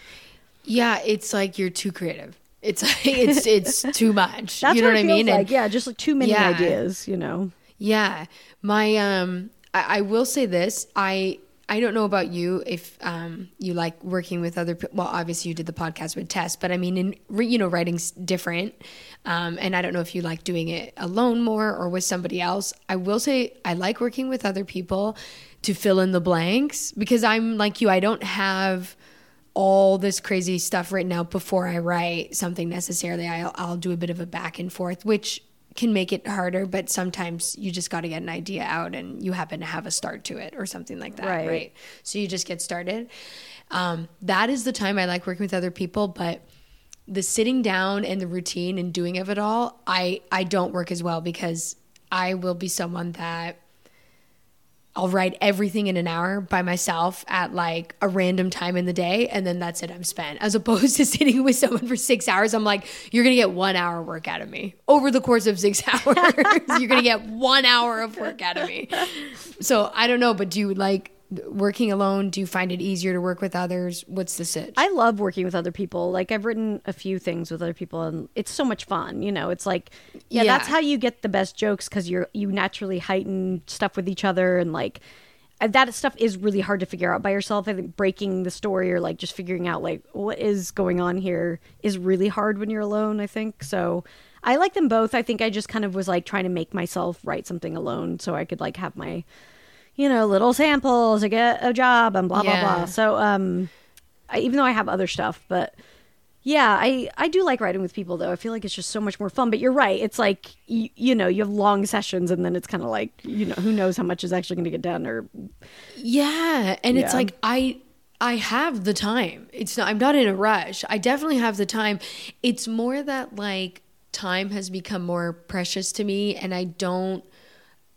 yeah, it's like you're too creative. It's it's it's too much. That's you know what, what I mean? Like. And- yeah, just like too many Yeah. ideas. You know. Yeah, my um, I, I will say this. I I don't know about you if um you like working with other. pe- Well, obviously you did the podcast with Tess, but I mean, in you know, writing's different. Um, and I don't know if you like doing it alone more or with somebody else. I will say I like working with other people to fill in the blanks because I'm like you. I don't have all this crazy stuff written out before I write something necessarily. I'll, I'll do a bit of a back and forth, which can make it harder, but sometimes you just got to get an idea out and you happen to have a start to it or something like that. Right. Right. So you just get started. Um, that is the time I like working with other people, but the sitting down and the routine and doing of it all, I, I don't work as well because I will be someone that I'll write everything in an hour by myself at like a random time in the day, and then that's it. I'm spent. As opposed to sitting with someone for six hours, I'm like, you're gonna get one hour work out of me over the course of six hours. you're gonna get one hour of work out of me. So I don't know, but do you like working alone? Do you find it easier to work with others? What's the sitch? I love working with other people. Like I've written a few things with other people, and it's so much fun. You know, it's like yeah, Yeah. that's how you get the best jokes because you're you naturally heighten stuff with each other, and like that stuff is really hard to figure out by yourself. I think breaking the story or like just figuring out like what is going on here is really hard when you're alone. I think so. I like them both. I think I just kind of was like trying to make myself write something alone so I could like have my you know, little samples to get a job and blah blah Yeah. blah. So um I, even though I have other stuff, but yeah, I I do like writing with people though. I feel like it's just so much more fun. But you're right. It's like you, you know, you have long sessions and then it's kind of like, you know, who knows how much is actually going to get done or Yeah, and it's like I I have the time. It's not I'm not in a rush. I definitely have the time. It's more that like time has become more precious to me and I don't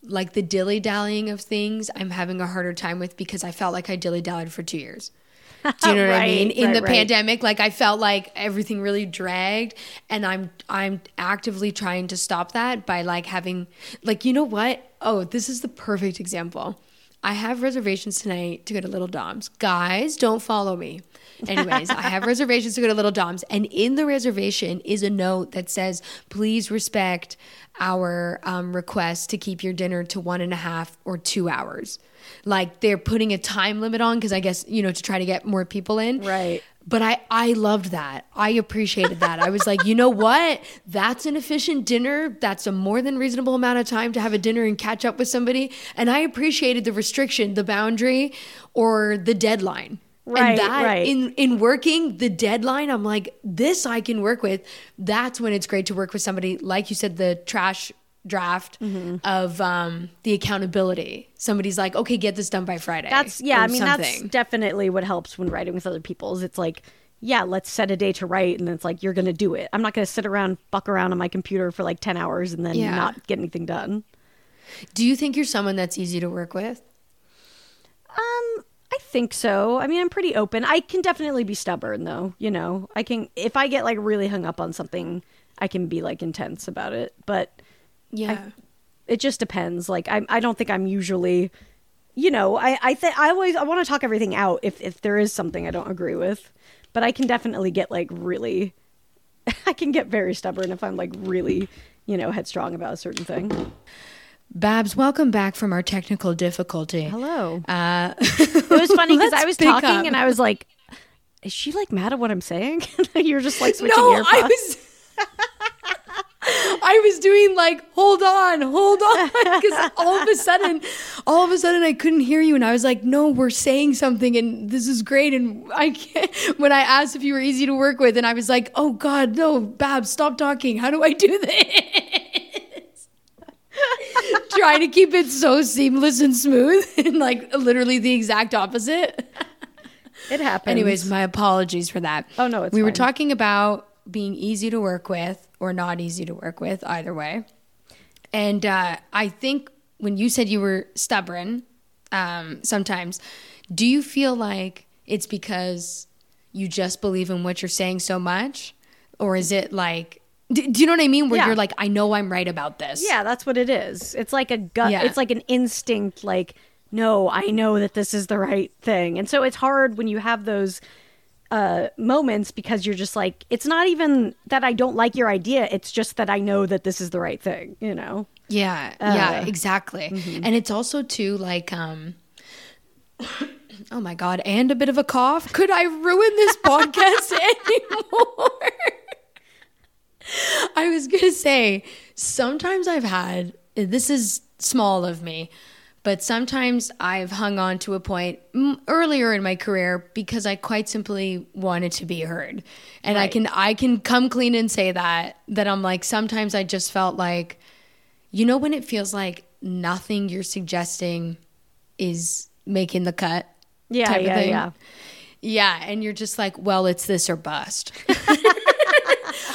like the dilly dallying of things I'm having a harder time with because I felt like I dilly dallied for two years. Do you know what I mean? In right, the right. pandemic, like I felt like everything really dragged, and I'm I'm actively trying to stop that by like having like you know what? Oh, this is the perfect example. I have reservations tonight to go to Little Dom's. Guys, don't follow me. Anyways, I have reservations to go to Little Dom's, and in the reservation is a note that says, "Please respect our um, request to keep your dinner to one and a half or two hours." Like they're putting a time limit on because I guess you know to try to get more people in. Right. But I, I loved that. I appreciated that. I was like, you know what? That's an efficient dinner. That's a more than reasonable amount of time to have a dinner and catch up with somebody. And I appreciated the restriction, the boundary, or the deadline. Right, and that right. in in working the deadline, I'm like, this I can work with. That's when it's great to work with somebody, like you said, the trash draft Mm-hmm. of um, the accountability. Somebody's like, okay, get this done by Friday. That's yeah. I mean, that's definitely what helps when writing with other people. Is it's like, yeah, let's set a day to write, and it's like you're gonna do it. I'm not gonna sit around, fuck around on my computer for like ten hours and then Yeah. not get anything done. Do you think you're someone that's easy to work with? Um, I think so. I mean, I'm pretty open. I can definitely be stubborn though. You know, I can if I get like really hung up on something, I can be like intense about it. But Yeah. it just depends. Like I I don't think I'm usually you know, I I think I always I want to talk everything out if if there is something I don't agree with. But I can definitely get like really I can get very stubborn if I'm like really, you know, headstrong about a certain thing. Babs, welcome back from our technical difficulty. Hello. Uh, It was funny because I was talking up. and I was like, is she like mad at what I'm saying? You're just like switching no. I was. I was doing like, hold on, hold on, because all of a sudden, all of a sudden, I couldn't hear you, and I was like, no, we're saying something, and this is great, and I can't. When I asked if you were easy to work with, and I was like, oh God, no, Babs, stop talking. How do I do this? Trying to keep it so seamless and smooth, and like literally the exact opposite. It happens. Anyways, my apologies for that. Oh, no, it's we were talking about being easy to work with or not easy to work with, either way. And uh, I think when you said you were stubborn, um, sometimes, do you feel like it's because you just believe in what you're saying so much, or is it like? Do, do you know what I mean? Where Yeah. you're like, I know I'm right about this. Yeah, that's what it is. It's like a gut. Yeah. It's like an instinct. Like, no, I know that this is the right thing, and so it's hard when you have those uh, moments because you're just like, it's not even that I don't like your idea. It's just that I know that this is the right thing. You know. Yeah, yeah, exactly. And it's also too like um Oh my god, and a bit of a cough. Could I ruin this podcast anymore? I was going to say sometimes I've had this is small of me, but sometimes I've hung on to a point earlier in my career because I quite simply wanted to be heard. And I can I can come clean and say that that I'm like sometimes I just felt like you know when it feels like nothing you're suggesting is making the cut Yeah, type of yeah, thing. yeah. Yeah, and you're just like, well, it's this or bust.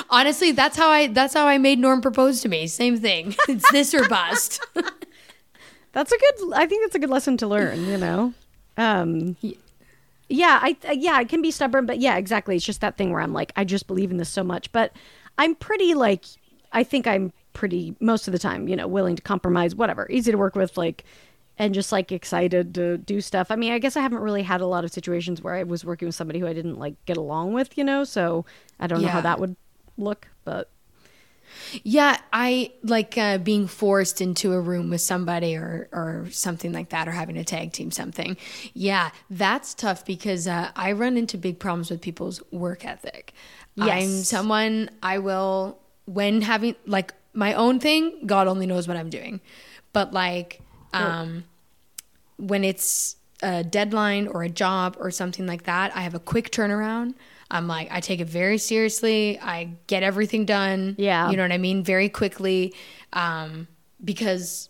Honestly, that's how I that's how I made Norm propose to me. Same thing. It's this or bust. That's a good. I think that's a good lesson to learn. You know. Um. Yeah, I yeah, I can be stubborn, but yeah, exactly. It's just that thing where I'm like, I just believe in this so much, but I'm pretty like, I think I'm pretty most of the time, you know, willing to compromise, whatever, easy to work with, like, and just like excited to do stuff. I mean, I guess I haven't really had a lot of situations where I was working with somebody who I didn't like get along with, you know, so I don't know how that would look, but Yeah, I like uh, being forced into a room with somebody or or something like that, or having to tag team something. Yeah, that's tough because uh, I run into big problems with people's work ethic. Yes. I'm someone I will when having like my own thing. God only knows what I'm doing, but like um, when it's a deadline or a job or something like that, I have a quick turnaround. I'm like, I take it very seriously. I get everything done. Yeah. You know what I mean? Very quickly. Um, because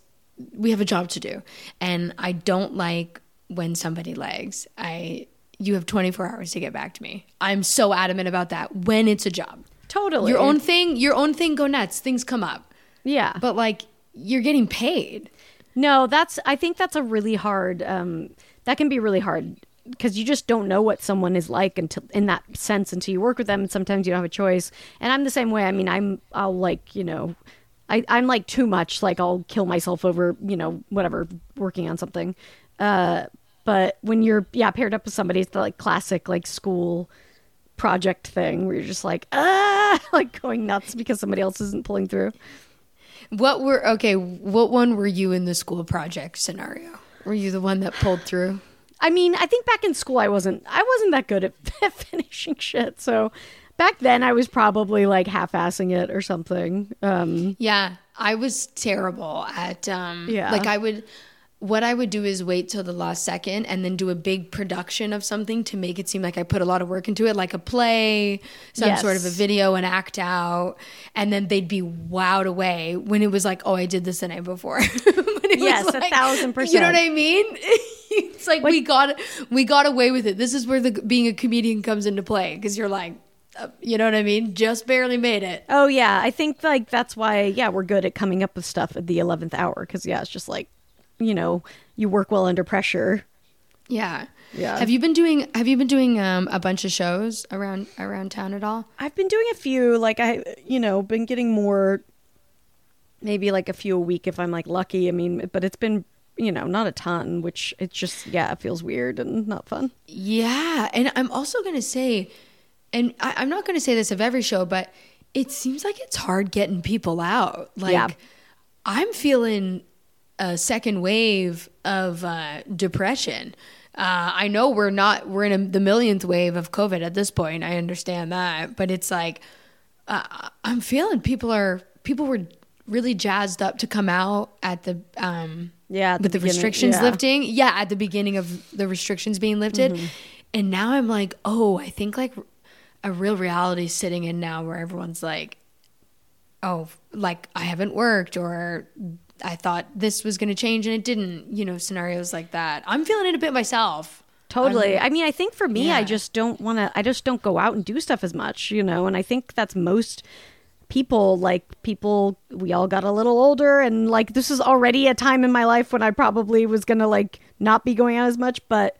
we have a job to do. And I don't like when somebody lags. I you have 24 hours to get back to me. I'm so adamant about that when it's a job. totally Your own thing, your own thing go nuts. Things come up. yeah. But like you're getting paid. No, that's I think that's a really hard um that can be really hard because you just don't know what someone is like until in that sense until you work with them and sometimes you don't have a choice. And I'm the same way. I mean, I'm I'll like, you know, I I'm like too much like I'll kill myself over, you know, whatever working on something. Uh, but when you're yeah paired up with somebody, it's the like classic like school project thing where you're just like ah like going nuts because somebody else isn't pulling through. What were okay? What one were you in the school project scenario? Were you the one that pulled through? I mean, I think back in school I wasn't I wasn't that good at finishing shit. So back then I was probably like half-assing it or something. Um Yeah, I was terrible at um Yeah. like I would what I would do is wait till the last second and then do a big production of something to make it seem like I put a lot of work into it, like a play, some Yes. sort of a video, an act out, and then they'd be wowed away when it was like, oh, I did this the night before. When it was Yes, a thousand percent. You know what. I mean? it's like, we got we got away with it. This is where the being a comedian comes into play because you're like, uh, you know what I mean? Just barely made it. Oh yeah, I think like that's why yeah we're good at coming up with stuff at the eleventh hour because yeah it's just like you know you work well under pressure. Yeah. Yeah. Have you been doing have you been doing um, a bunch of shows around around town at all? I've been doing a few like I you know been getting more maybe like a few a week if I'm like lucky. I mean, but it's been you know not a ton, which it's just yeah it feels weird and not fun. Yeah. And I'm also gonna say and I, I'm not gonna say this of every show, but it seems like it's hard getting people out. Like Yeah. I'm feeling a second wave of uh, depression. Uh, I know we're not we're in a, the millionth wave of COVID at this point. I understand that, but it's like uh, I'm feeling people are people were really jazzed up to come out at the um Yeah, at the the restrictions yeah. lifting. Yeah, at the beginning of the restrictions being lifted, Mm-hmm. and now I'm like, oh, I think like a real reality is sitting in now where everyone's like, oh, like I haven't worked or I thought this was going to change and it didn't. You know, scenarios like that. I'm feeling it a bit myself. Totally. I mean, I think for me, I just don't want to. I just don't go out and do stuff as much, you know. And I think that's most people. Like people, we all got a little older, and like this is already a time in my life when I probably was gonna like not be going out as much. But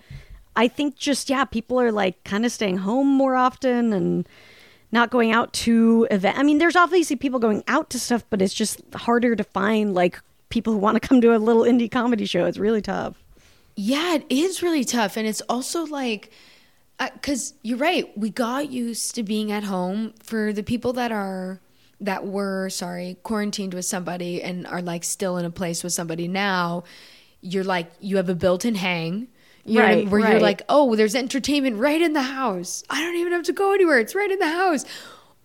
I think just yeah, people are like kind of staying home more often and not going out to event. I mean, there's obviously people going out to stuff, but it's just harder to find like people who want to come to a little indie comedy show. It's really tough. Yeah, it is really tough. And it's also like, uh, because you're right, we got used to being at home for the people that are, that were, sorry, quarantined with somebody and are like still in a place with somebody now. You're like, you have a built in hang. You know I Right, mean? Where you're like, oh, there's entertainment right in the house. I don't even have to go anywhere. It's right in the house.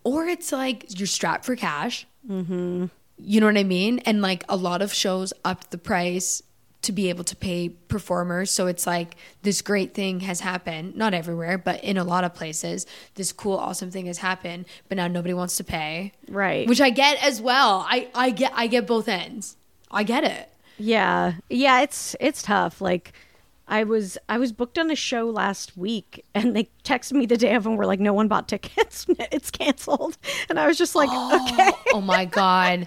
Or it's like you're strapped for cash. Mm-hmm. You know what I mean? And like a lot of shows upped the price to be able to pay performers. So it's like this great thing has happened, not everywhere, but in a lot of places, this cool, awesome thing has happened, but now nobody wants to pay. Right. Which I get as well. I, I get I get both ends. I get it. Yeah. Yeah, it's it's tough. Like I was I was booked on a show last week and they texted me the day of and were like, no one bought tickets. it's canceled. And I was just like, okay. oh my god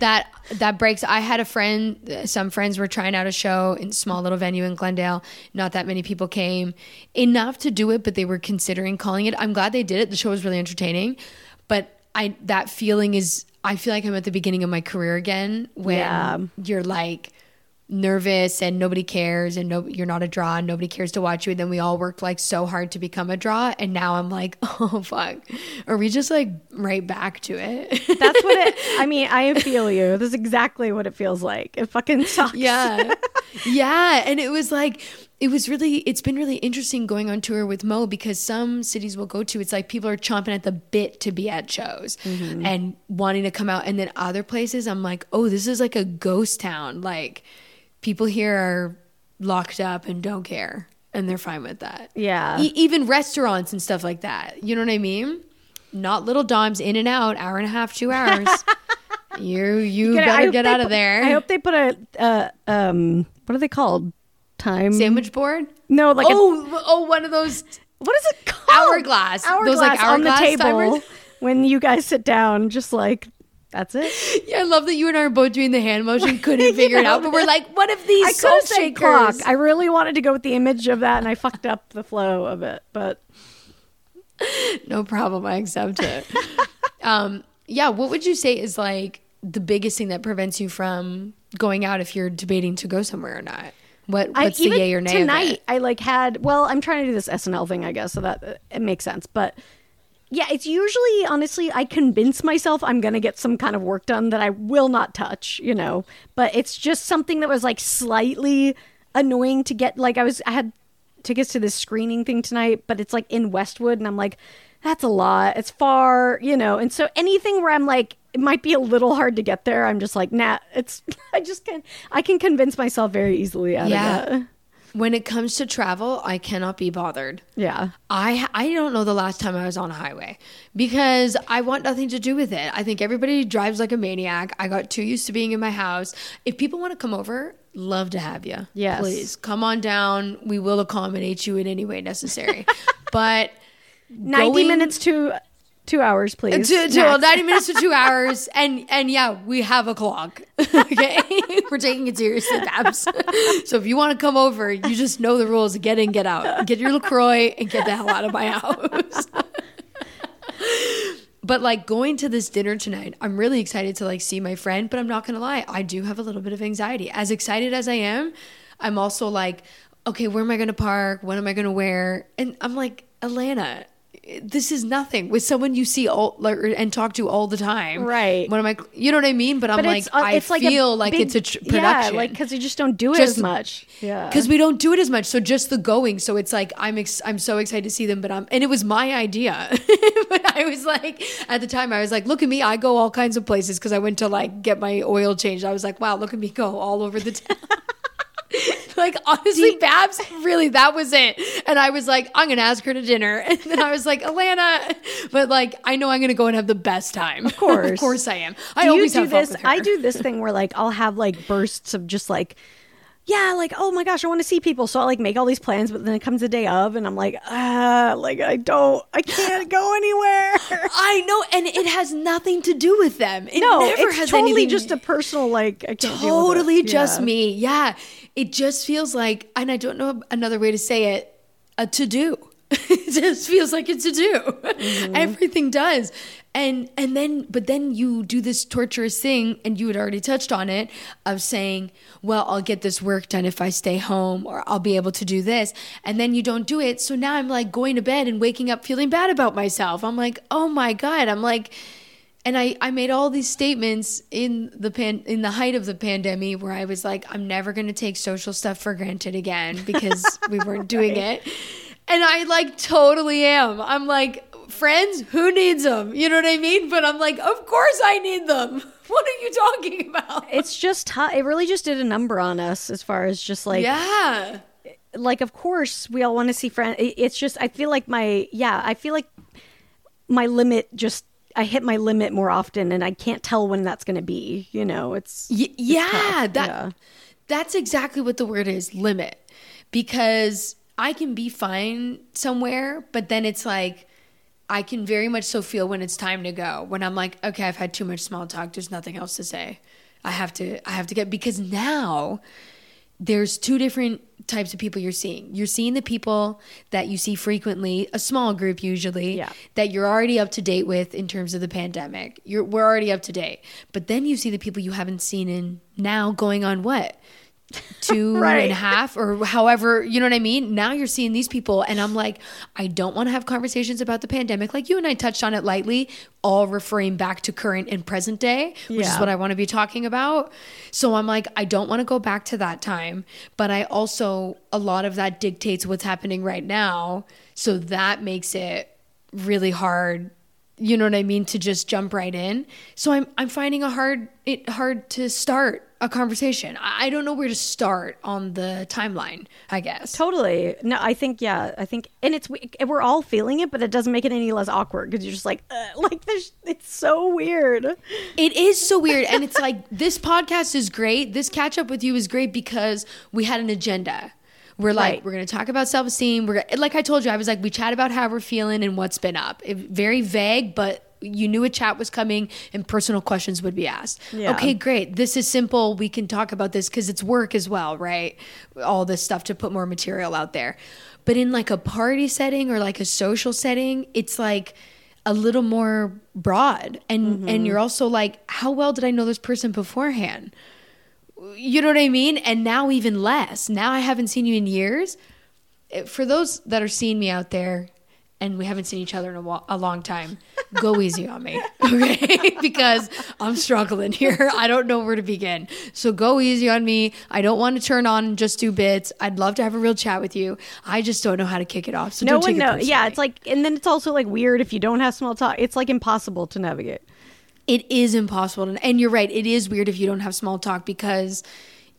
that that breaks. I had a friend some friends were trying out a show in small little venue in glendale. Not that many people came. Enough to do it but they were considering calling it. I'm glad they did it. The show was really entertaining. But i that feeling is i feel like i'm at the beginning of my career again when Yeah. you're like nervous and nobody cares and no you're not a draw and nobody cares to watch you. And then we all worked like so hard to become a draw. And now I'm like oh fuck. Are we just like right back to it? That's what it I mean, I feel you. This is exactly what it feels like. It fucking sucks. yeah. Yeah. And it was like it was really it's been really interesting going on tour with mo because some cities we'll go to it's like people are chomping at the bit to be at shows mm-hmm. and wanting to come out. And then other places i'm like oh this is like a ghost town. Like people here are locked up and don't care and they're fine with that Yeah. E- even restaurants and stuff like that you know what i mean not Little Dom's in and out hour and a half two hours you you Get- better get out of put- there I hope they put a uh, um what are they called? Time sandwich board No, like a- oh oh one of those what is it called? Hourglass. Hourglass Those, like, on the table timers? when you guys sit down, just like that's it. yeah i love that you and i are both doing the hand motion couldn't figure it out but we're like what if these I salt could have said shakers clock. I really wanted to go with the image of that, and I fucked up the flow of it. But no problem i accept it um yeah what would you say is like the biggest thing that prevents you from going out if you're debating to go somewhere or not What I, what's the even yay or nay? tonight? I like had well I'm trying to do this SNL thing I guess so that uh, it makes sense but yeah it's usually honestly I convince myself I'm gonna get some kind of work done that I will not touch you know? But it's just something that was like slightly annoying to get like I was I had tickets to this screening thing tonight but it's like in Westwood and I'm like that's a lot. It's far you know? And so anything where I'm like it might be a little hard to get there I'm just like nah it's I just can I can convince myself very easily out Yeah. of that When it comes to travel, I cannot be bothered. yeah I I don't know the last time I was on a highway because I want nothing to do with it. I think everybody drives like a maniac. I got too used to being in my house. If people want to come over, love to have you. Yes. please come on down. We will accommodate you in any way necessary. but 90 going- minutes to two hours, please. to, to well, 90 minutes to two hours. And and yeah we have a clock okay? We're taking it seriously babs. So if you want to come over you just know the rules get in get out. Get your lacroix and get the hell out of my house. But like going to this dinner tonight i'm really excited to like see my friend but i'm not gonna lie i do have a little bit of anxiety. As excited as i am i'm also like okay where am i gonna park? What am i gonna wear? And i'm like alana this is nothing with someone you see all like, and talk to all the time Right. what am i you know what i mean but i'm But like uh, i like feel like big- it's a tr- Yeah, production like because you just don't do it Just- as much. Yeah, because we don't do it as much. So just the going. So it's like I'm ex- I'm so excited to see them, but I'm and it was my idea. but I was like at the time I was like, look at me, I go all kinds of places because I went to like get my oil changed. I was like, wow, look at me go all over the town. like honestly, Babs, really that was it. And I was like, I'm gonna ask her to dinner, and then I was like, Alana, but like I know I'm gonna go and have the best time. Of course. of course I am. I do always do have fun this? I do this thing where like I'll have like bursts of just like. Yeah, like oh my gosh, I want to see people, so I like make all these plans, but then it comes the day of, and I'm like, ah, like I don't, I can't go anywhere. I know, and it has nothing to do with them. It no, never it's has totally anything just a personal like. I can't deal with it. totally just Yeah. me. Yeah. It just feels like, and I don't know another way to say it, a to do. it just feels like it's a do. Mm-hmm. Everything does. And and then but then you do this torturous thing and you had already touched on it of saying, well, I'll get this work done if I stay home or I'll be able to do this. And then you don't do it. So now I'm like going to bed and waking up feeling bad about myself. I'm like, "Oh my god." I'm like and I, I made all these statements in the pan in the height of the pandemic where I was like, I'm never gonna take social stuff for granted again because we weren't doing it. And I like totally am. I'm like, friends, who needs them? You know what I mean? But I'm like, of course I need them. What are you talking about? It's just hu- it really just did a number on us as far as just like yeah. like of course we all want to see friends it's just i feel like my yeah i feel like my limit just i hit my limit more often and i can't tell when that's going to be you know it's Y- yeah, that yeah. that's exactly what the word is, limit. Because I can be fine somewhere, but then it's like I can very much so feel when it's time to go. When I'm like, okay, I've had too much small talk. There's nothing else to say. I have to I have to get because now there's two different types of people you're seeing. You're seeing the people that you see frequently, a small group usually, Yeah. that you're already up to date with in terms of the pandemic. You're we're already up to date. But then you see the people you haven't seen in now going on what? Two right. and a half or however, you know what I mean? Now you're seeing these people and I'm like, I don't want to have conversations about the pandemic. Like you and I touched on it lightly, all referring back to current and present day, which is what I want to be talking about. So I'm like, I don't want to go back to that time, but I also, a lot of that dictates what's happening right now. So that makes it really hard. You know what I mean? To just jump right in. So I'm, I'm finding a hard, it hard to start a conversation. I don't know where to start on the timeline, I guess. totally no i think yeah i think and it's we- we're all feeling it but it doesn't make it any less awkward because you're just like uh, like this it's so weird It is so weird. And it's like, this podcast is great. This catch up with you is great because we had an agenda. We're like, Right. we're going to talk about self esteem. We're like I told you, I was like, we chat about how we're feeling and what's been up. It, very vague, but you knew a chat was coming and personal questions would be asked. Yeah. Okay, great. This is simple. We can talk about this because it's work as well, right? All this stuff to put more material out there. But in like a party setting or like a social setting, it's like, a little more broad and and mm-hmm. you're also like how well did i know this person beforehand you know what I mean? And now even less. Now I haven't seen you in years. For those that are seeing me out there and we haven't seen each other in a, wa- a long time, go easy on me, okay? because I'm struggling here. I don't know where to begin. So go easy on me. I don't want to turn on and just do bits. I'd love to have a real chat with you. I just don't know how to kick it off. So no one take it knows. Yeah, it's like, and then it's also like weird if you don't have small talk. It's like impossible to navigate. It is impossible, to, and you're right. It is weird if you don't have small talk because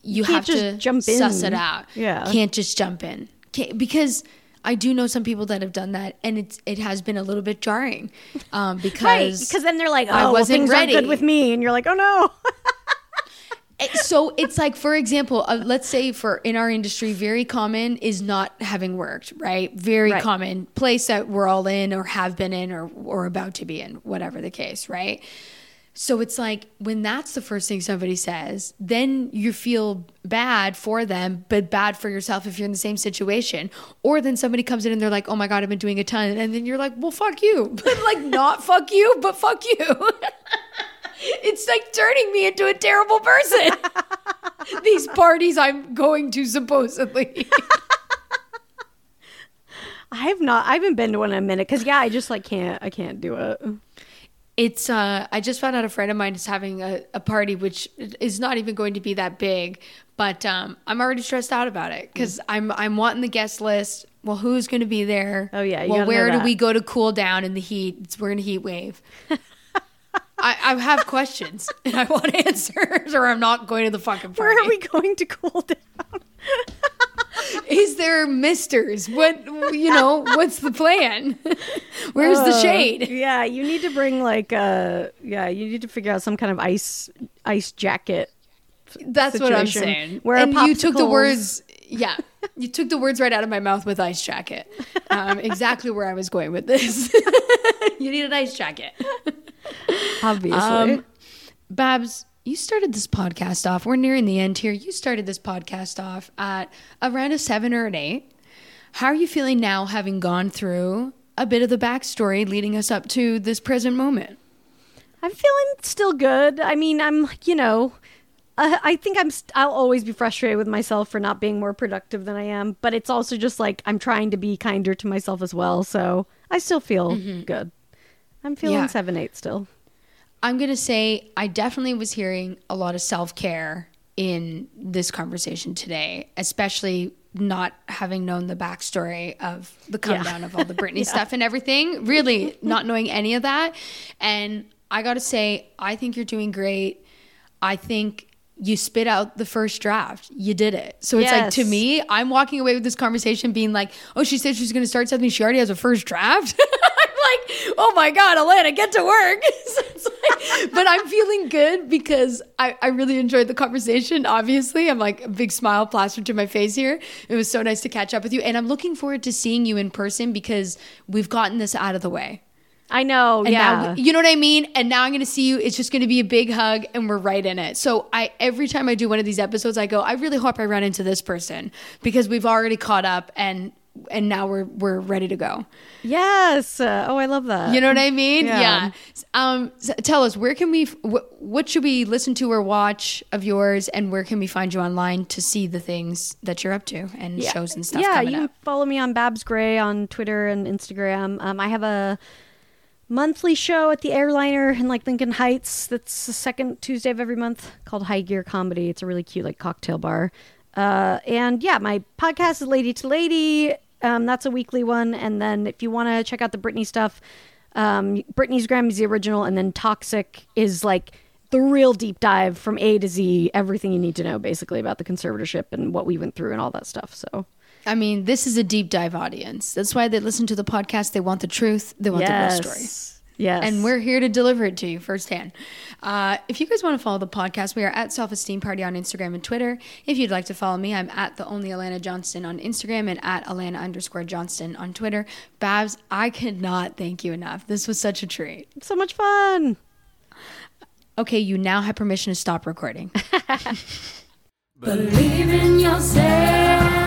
you, have just to jump suss in. it out. Yeah. can't just jump in Can't- because I do know some people that have done that, and it's it has been a little bit jarring um, Right. because Because then they're like, oh, I wasn't things aren't ready. good with me. And you're like, oh no. So it's like for example uh, let's say for in our industry very common is not having worked right very Right. common place that we're all in or have been in or or about to be in whatever the case right so it's like when that's the first thing somebody says then you feel bad for them but bad for yourself if you're in the same situation or then somebody comes in and they're like oh my god i've been doing a ton and then you're like well fuck you but like not fuck you but fuck you it's like turning me into a terrible person. These parties I'm going to supposedly. I have not, I haven't been to one in a minute. Because, yeah, I just like can't, I can't do it. It's uh I just found out a friend of mine is having a, a party which is not even going to be that big, but um I'm already stressed out about it because I'm I'm wanting the guest list. Well, who's going to be there? Oh, yeah, Well, where do we go to cool down in the heat? It's, we're in a heat wave. I, I have questions and I want answers, or I'm not going to the fucking party. Where are we going to cool down? Is there misters? What you know? What's the plan? Where's the Uh, shade? Yeah, you need to bring like uh yeah, you need to figure out some kind of ice ice jacket. That's what I'm saying. Where and you took the words. Yeah, you took the words right out of my mouth with ice jacket. Um, exactly where I was going with this. you need an ice jacket. Obviously. Um, Babs, you started this podcast off. We're nearing the end here. You started this podcast off at around a seven or an eight. How are you feeling now, having gone through a bit of the backstory leading us up to this present moment? I'm feeling still good. I mean, I'm, you know, I, I think I'm. St- I'll always be frustrated with myself for not being more productive than I am. But it's also just like I'm trying to be kinder to myself as well. So I still feel mm-hmm. good. I'm feeling Yeah. seven eight still. I'm going to say I definitely was hearing a lot of self care in this conversation today, especially not having known the backstory of the come Yeah. down of all the Britney stuff and everything. Really not knowing any of that. And I got to say, I think you're doing great. I think you spit out the first draft. You did it. So it's like to me, I'm walking away with this conversation being like, oh, she said she's going to start something. She already has a first draft. I'm like, oh my God, Alana, get to work. So it's like- but I'm feeling good because I, I really enjoyed the conversation. Obviously, I'm like a big smile plastered to my face here. It was so nice to catch up with you. And I'm looking forward to seeing you in person because we've gotten this out of the way. I know. And yeah. you know what I mean? And now I'm going to see you. It's just going to be a big hug and we're right in it. So I, every time I do one of these episodes, I go, I really hope I run into this person because we've already caught up and, and now we're, we're ready to go. yes. Uh, oh, I love that. You know what I mean? Yeah. Yeah. Um, s- tell us where can we, wh- what should we listen to or watch of yours and where can we find you online to see the things that you're up to and shows and stuff Yeah, you up? follow me on Babs Gray on Twitter and Instagram. Um, I have a monthly show at the Airliner in like Lincoln Heights. That's the second Tuesday of every month called High Gear Comedy. It's a really cute like cocktail bar. Uh, and yeah, my podcast is Lady to Lady. Um, that's a weekly one. And then if you want to check out the Britney stuff, um, Britney's Gram is the original, and then Toxic is like the real deep dive from A to Z, everything you need to know basically about the conservatorship and what we went through and all that stuff. So I mean, this is a deep dive audience. That's why they listen to the podcast. They want the truth. They want the real story. Yes. And we're here to deliver it to you firsthand. Uh, if you guys want to follow the podcast, we are at Self Esteem Party on Instagram and Twitter. If you'd like to follow me, I'm at the only Alana Johnston on Instagram and at Alana underscore Johnston on Twitter. Babs, I cannot thank you enough. This was such a treat. so much fun. Okay, you now have permission to stop recording. Believe in yourself.